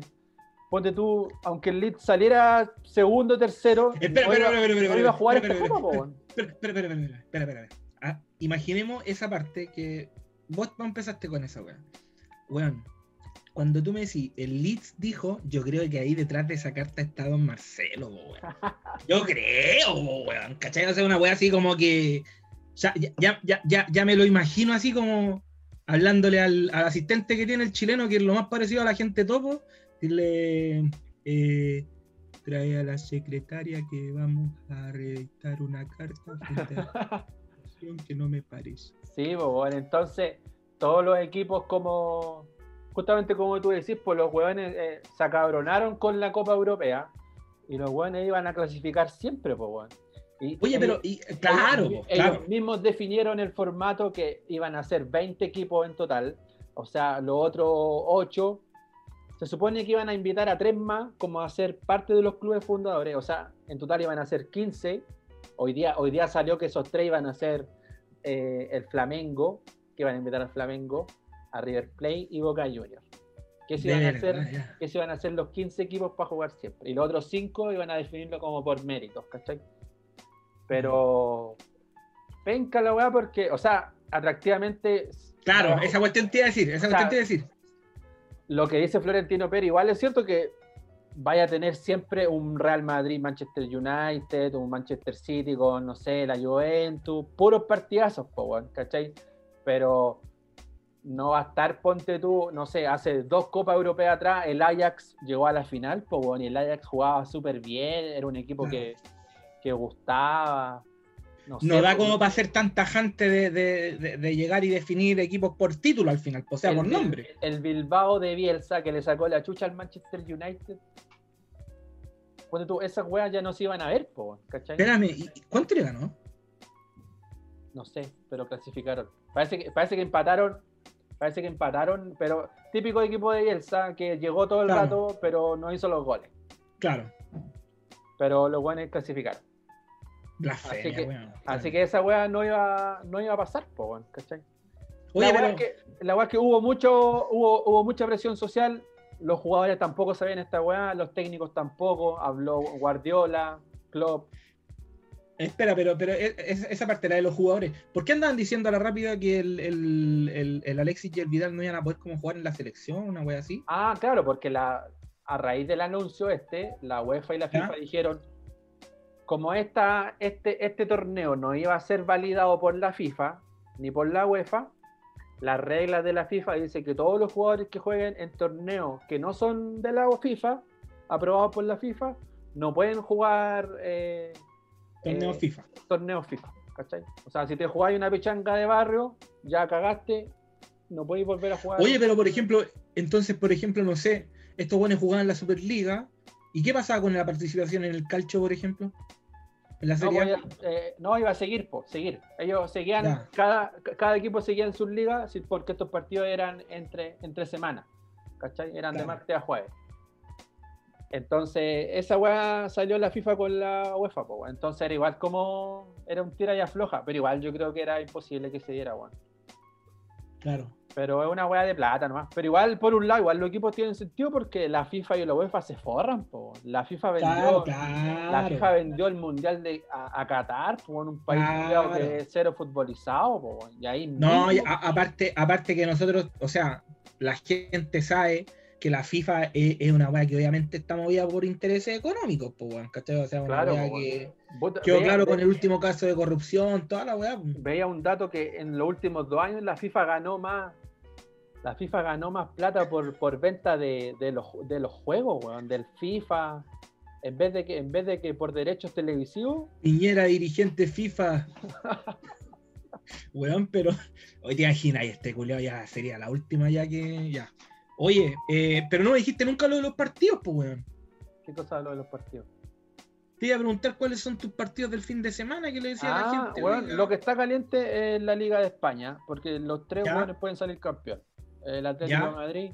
Ponte tú, aunque el Leeds saliera segundo, tercero, espera, espera, espera, espera, iba a jugar espera, esta Copa, espera, espera, espera, espera, espera, ah, imaginemos esa parte que vos empezaste con esa weá. Weón, cuando tú me decís, el Leeds dijo, yo creo que ahí detrás de esa carta está Don Marcelo, weón. Yo creo, weón. ¿Cachai? O sea, una weá así como que. Ya, ya, ya, ya, ya me lo imagino así como hablándole al, asistente que tiene el chileno, que es lo más parecido a la gente topo, decirle. Eh, trae a la secretaria que vamos a redactar una carta que no me parece. Sí, pues, bueno, entonces todos los equipos como justamente como tú decís, pues los hueones eh, se acabronaron con la Copa Europea y los hueones iban a clasificar siempre, pues weón. Oye, pero claro, ellos, mismos definieron el formato que iban a ser 20 equipos en total, o sea, los otros 8 se supone que iban a invitar a tres más como a ser parte de los clubes fundadores, o sea, en total iban a ser 15. Hoy día, hoy día salió que esos tres iban a ser eh, el Flamengo, que iban a invitar al Flamengo, a River Plate y Boca Juniors. Que se, iban a hacer, que se iban a hacer los 15 equipos para jugar siempre. Y los otros 5 iban a definirlo como por méritos, ¿cachai? Pero penca la weá porque, o sea, atractivamente. Claro, esa cuestión te iba a decir, esa cuestión te iba a decir. Lo que dice Florentino Pérez, igual es cierto que vaya a tener siempre un Real Madrid, Manchester United, un Manchester City con, no sé, la Juventus, puros partidazos, ¿cachai? Pero no va a estar, ponte tú, no sé, hace dos Copas Europeas atrás, el Ajax llegó a la final, pues y el Ajax jugaba súper bien, era un equipo que, gustaba. No, da como para ser tan tajante de, llegar y definir equipos por título al final, o sea, por nombre. El Bilbao de Bielsa que le sacó la chucha al Manchester United. Ponte tú, esas weas ya no se iban a ver, po, ¿cachai? Espérame, ¿cuánto le ganó? No sé, pero clasificaron. Parece que, parece que empataron Parece que empataron, pero típico equipo de Bielsa que llegó todo el rato, pero no hizo los goles. Claro. Pero los buenos clasificaron. así, que, así que esa weá no iba, no iba a pasar, pues, ¿cachai? la weá es que, la que hubo mucho, hubo, hubo mucha presión social, los jugadores tampoco sabían esta weá, los técnicos tampoco, habló Guardiola, Klopp, Espera, pero, pero esa parte la de los jugadores. ¿Por qué andaban diciendo a la rápida que el, Alexis y el Vidal no iban a poder como jugar en la selección, una wea así? Ah, claro, porque la, a raíz del anuncio este, la UEFA y la FIFA dijeron, como esta, este, este torneo no iba a ser validado por la FIFA ni por la UEFA, las reglas de la FIFA dicen que todos los jugadores que jueguen en torneos que no son de la FIFA, aprobados por la FIFA, no pueden jugar eh, Torneo eh, FIFA. Torneo FIFA, ¿cachai? O sea, si te jugáis una pichanga de barrio, ya cagaste, no podéis volver a jugar. Oye, pero por ejemplo, entonces, por ejemplo, no sé, estos buenos jugaban en la Superliga, ¿y qué pasaba con la participación en el calcio, por ejemplo? En la serie. No, eh, no iba a seguir, po, seguir. Ellos seguían, cada, cada equipo seguía en sus ligas, porque estos partidos eran entre, entre semanas, ¿cachai? Eran de martes a jueves. Entonces, esa weá salió la FIFA con la UEFA, pues, entonces era igual como era un tira y afloja, pero igual yo creo que era imposible que se diera, weón. Claro. Pero es una weá de plata nomás. Pero igual, por un lado, igual los equipos tienen sentido porque la FIFA y la UEFA se forran, po. La FIFA vendió, La FIFA vendió el mundial de, a, Qatar, po, en un país que es cero futbolizado, po. Y ahí no, aparte, aparte que nosotros, o sea, la gente sabe que la FIFA es, una weá que obviamente está movida por intereses económicos, pues, ¿cachai? O sea, una claro, que quedó claro con el último caso de corrupción, toda la weá. Veía un dato que en los últimos dos años la FIFA ganó más, la FIFA ganó más plata por, por venta de, los, de los juegos, weón, del FIFA. En vez, de que, en vez de que por derechos televisivos. Piñera, dirigente FIFA. weón, pero hoy te imaginas, este culiao ya sería la última ya que. ya. Oye, eh, pero no me dijiste nunca lo de los partidos, pues, weón. ¿Qué cosa lo de los partidos? Te iba a preguntar cuáles son tus partidos del fin de semana que le decía a la ah, gente. Bueno, lo que está caliente es la Liga de España, porque los tres buenos pueden salir campeón. El Atlético de Madrid,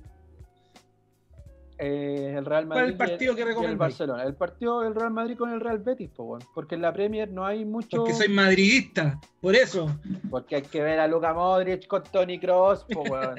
eh, el Real Madrid. ¿Cuál es el partido que recomiendas? El Barcelona. El partido del Real Madrid con el Real Betis, pues, bueno, porque en la Premier no hay mucho. Porque soy madridista, por eso. Porque hay que ver a Luka Modric con Tony Cross, pues, bueno.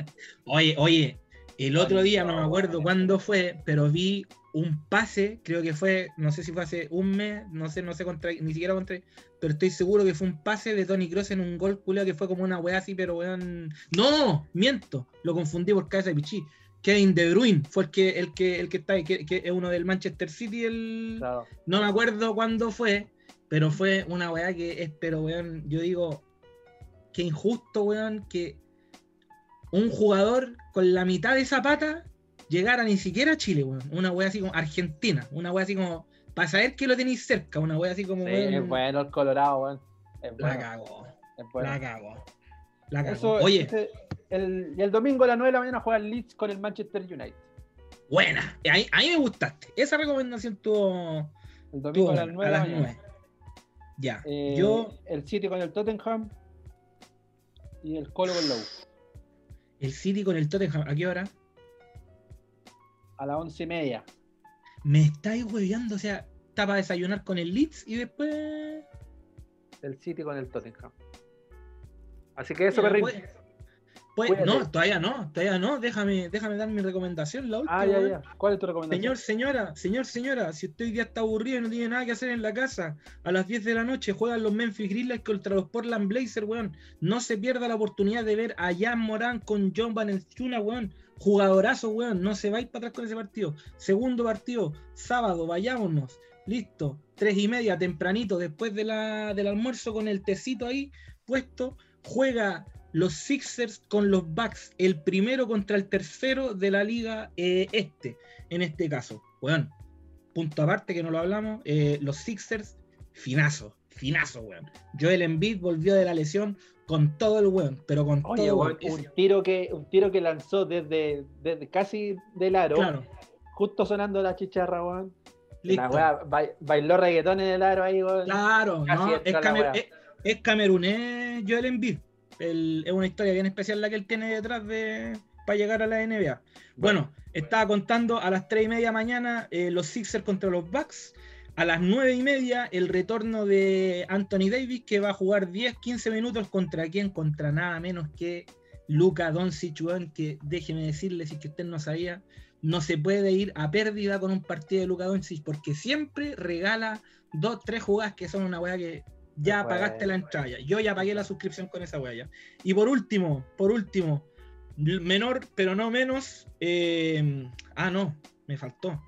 oye, oye, el otro día, no me acuerdo cuándo fue, pero vi un pase, creo que fue, no sé si fue hace un mes, no sé, no sé contra, ni siquiera contra, pero estoy seguro que fue un pase de Tony Cross en un gol culeo que fue como una weá así, pero weón. No, miento, lo confundí por cabeza de pichí. Kevin De Bruyne fue el que, el que, el que está, que, que es uno del Manchester City, el. No me acuerdo cuándo fue, pero fue una weá que es, pero weón, yo digo, qué injusto, weón, que un jugador con la mitad de Zapata llegara ni siquiera a Chile, weón. Una wea así como Argentina, una wea así como para saber que lo tenéis cerca, una wea así como. Sí, es bueno el Colorado, weón. La cago. La cago. La cago. Oye. Este, el, y el domingo a las 9 de la mañana juega el Leeds con el Manchester United. Buena. A mí, me gustaste. Esa recomendación tuvo. El domingo a las 9 de la mañana. Ya. Eh, yo. El City con el Tottenham. Y el Colo con la U. El City con el Tottenham, ¿a qué hora? A las once y media. Me estáis hueveando, o sea, está para desayunar con el Leeds y después. El City con el Tottenham. Así que eso, perrín. Pues, no, todavía no, todavía no. Déjame, déjame dar mi recomendación, la última. Ah, ya, ya. ¿Cuál es tu recomendación? Señor, señora, señor, señora, si usted hoy día está aburrido y no tiene nada que hacer en la casa, a las 10 de la noche juegan los Memphis Grizzlies contra los Portland Blazers, weón. No se pierda la oportunidad de ver a Jan Morán con John Valenciuna, weón. Jugadorazo, weón. No se va a ir para atrás con ese partido. Segundo partido, sábado, vayámonos. Listo. Tres y media, tempranito, después de la, del almuerzo con el tecito ahí puesto. Juega los Sixers con los Bucks, el primero contra el tercero de la liga eh, este, en este caso. Weón, punto aparte que no lo hablamos, eh, los Sixers, finazo, finazo, weón. Joel Embiid volvió de la lesión con todo el weón, pero con todo weón, un, tiro que, un tiro que lanzó desde, desde casi del aro, justo sonando la chicharra, weón. La weá, bailó reggaetón en el aro ahí, weón. Claro, no, es, camer, es, camerunés Joel Embiid es una historia bien especial la que él tiene detrás de para llegar a la NBA. Bueno, estaba contando a las 3 y media mañana eh, los Sixers contra los Bucks. A las 9 y media el retorno de Anthony Davis que va a jugar 10-15 minutos contra quién? Contra nada menos que Luca Doncic, que déjeme decirle si que usted no sabía, no se puede ir a pérdida con un partido de Luca Doncic porque siempre regala dos, tres jugadas que son una weá que ya pagaste la entrada. Yo ya pagué la suscripción con esa wea. Y por último, por último, menor pero no menos. Eh, ah, no, me faltó.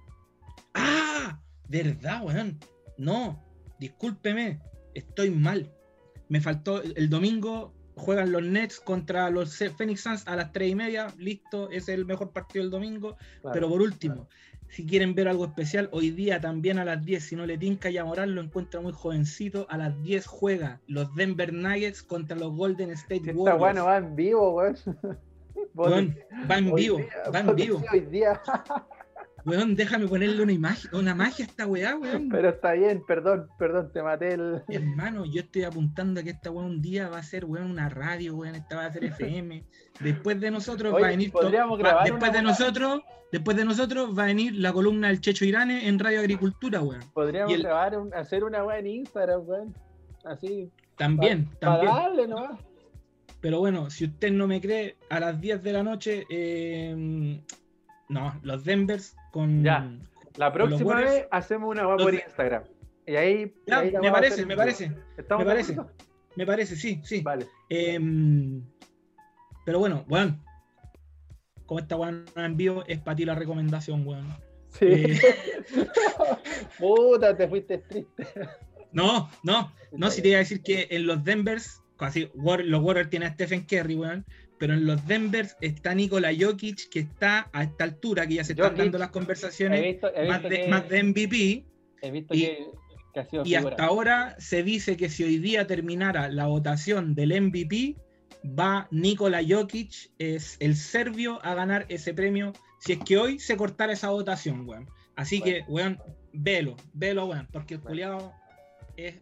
¡Ah! ¿Verdad, weón? No, discúlpeme, estoy mal. Me faltó el domingo. Juegan los Nets contra los Phoenix Suns a las 3 y media. Listo, ese es el mejor partido del domingo. pero por último, si quieren ver algo especial, hoy día también a las 10, si no le tinca ya Moral lo encuentra muy jovencito, a las 10 juega los Denver Nuggets contra los Golden State Warriors. Esta bueno va en vivo, weón. va en vivo, va en vivo. Hoy día. Weón, déjame ponerle una imagen, una magia a esta weá, weón. Pero está bien, perdón, perdón, te maté el. Hermano, yo estoy apuntando a que esta weá un día va a ser, weón, una radio, weón, esta va a ser FM. Después de nosotros va a venir. Grabar después de nosotros, después de nosotros va a venir la columna del Checho Irane en Radio Agricultura, weón. Podríamos grabar, hacer una weá en Instagram, weón. Así. También, también. darle Pero bueno, si usted no me cree, a las 10 de la noche, eh, no, los Denvers con. Ya. La próxima vez hacemos una web por Instagram. Y ahí. me, parece, me parece, me parece. Me parece, sí, sí. Vale. Em, pero bueno, weón. Como esta weón en vivo, es para ti la recomendación, weón. Sí. Eh, Puta, te fuiste triste. No, no, no, si te iba a decir que en los Denvers, casi los Warriors tienen a Stephen Curry, weón pero en los Denvers está Nikola Jokic, que está a esta altura, que ya se están dando las conversaciones más, de, MVP. He visto y, que, y hasta ahora se dice que si hoy día terminara la votación del MVP, va Nikola Jokic, es el serbio, a ganar ese premio. Si es que hoy se cortara esa votación, weón. Así que, weón, velo, velo, weón, porque el culiado es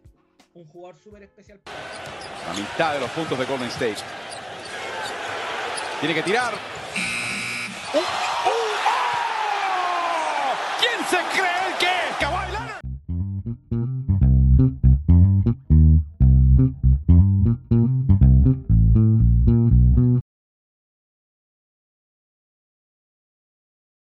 un jugador súper especial. A mitad de los puntos de Golden State. Tiene que tirar. ¡Oh! ¿Quién se cree que es?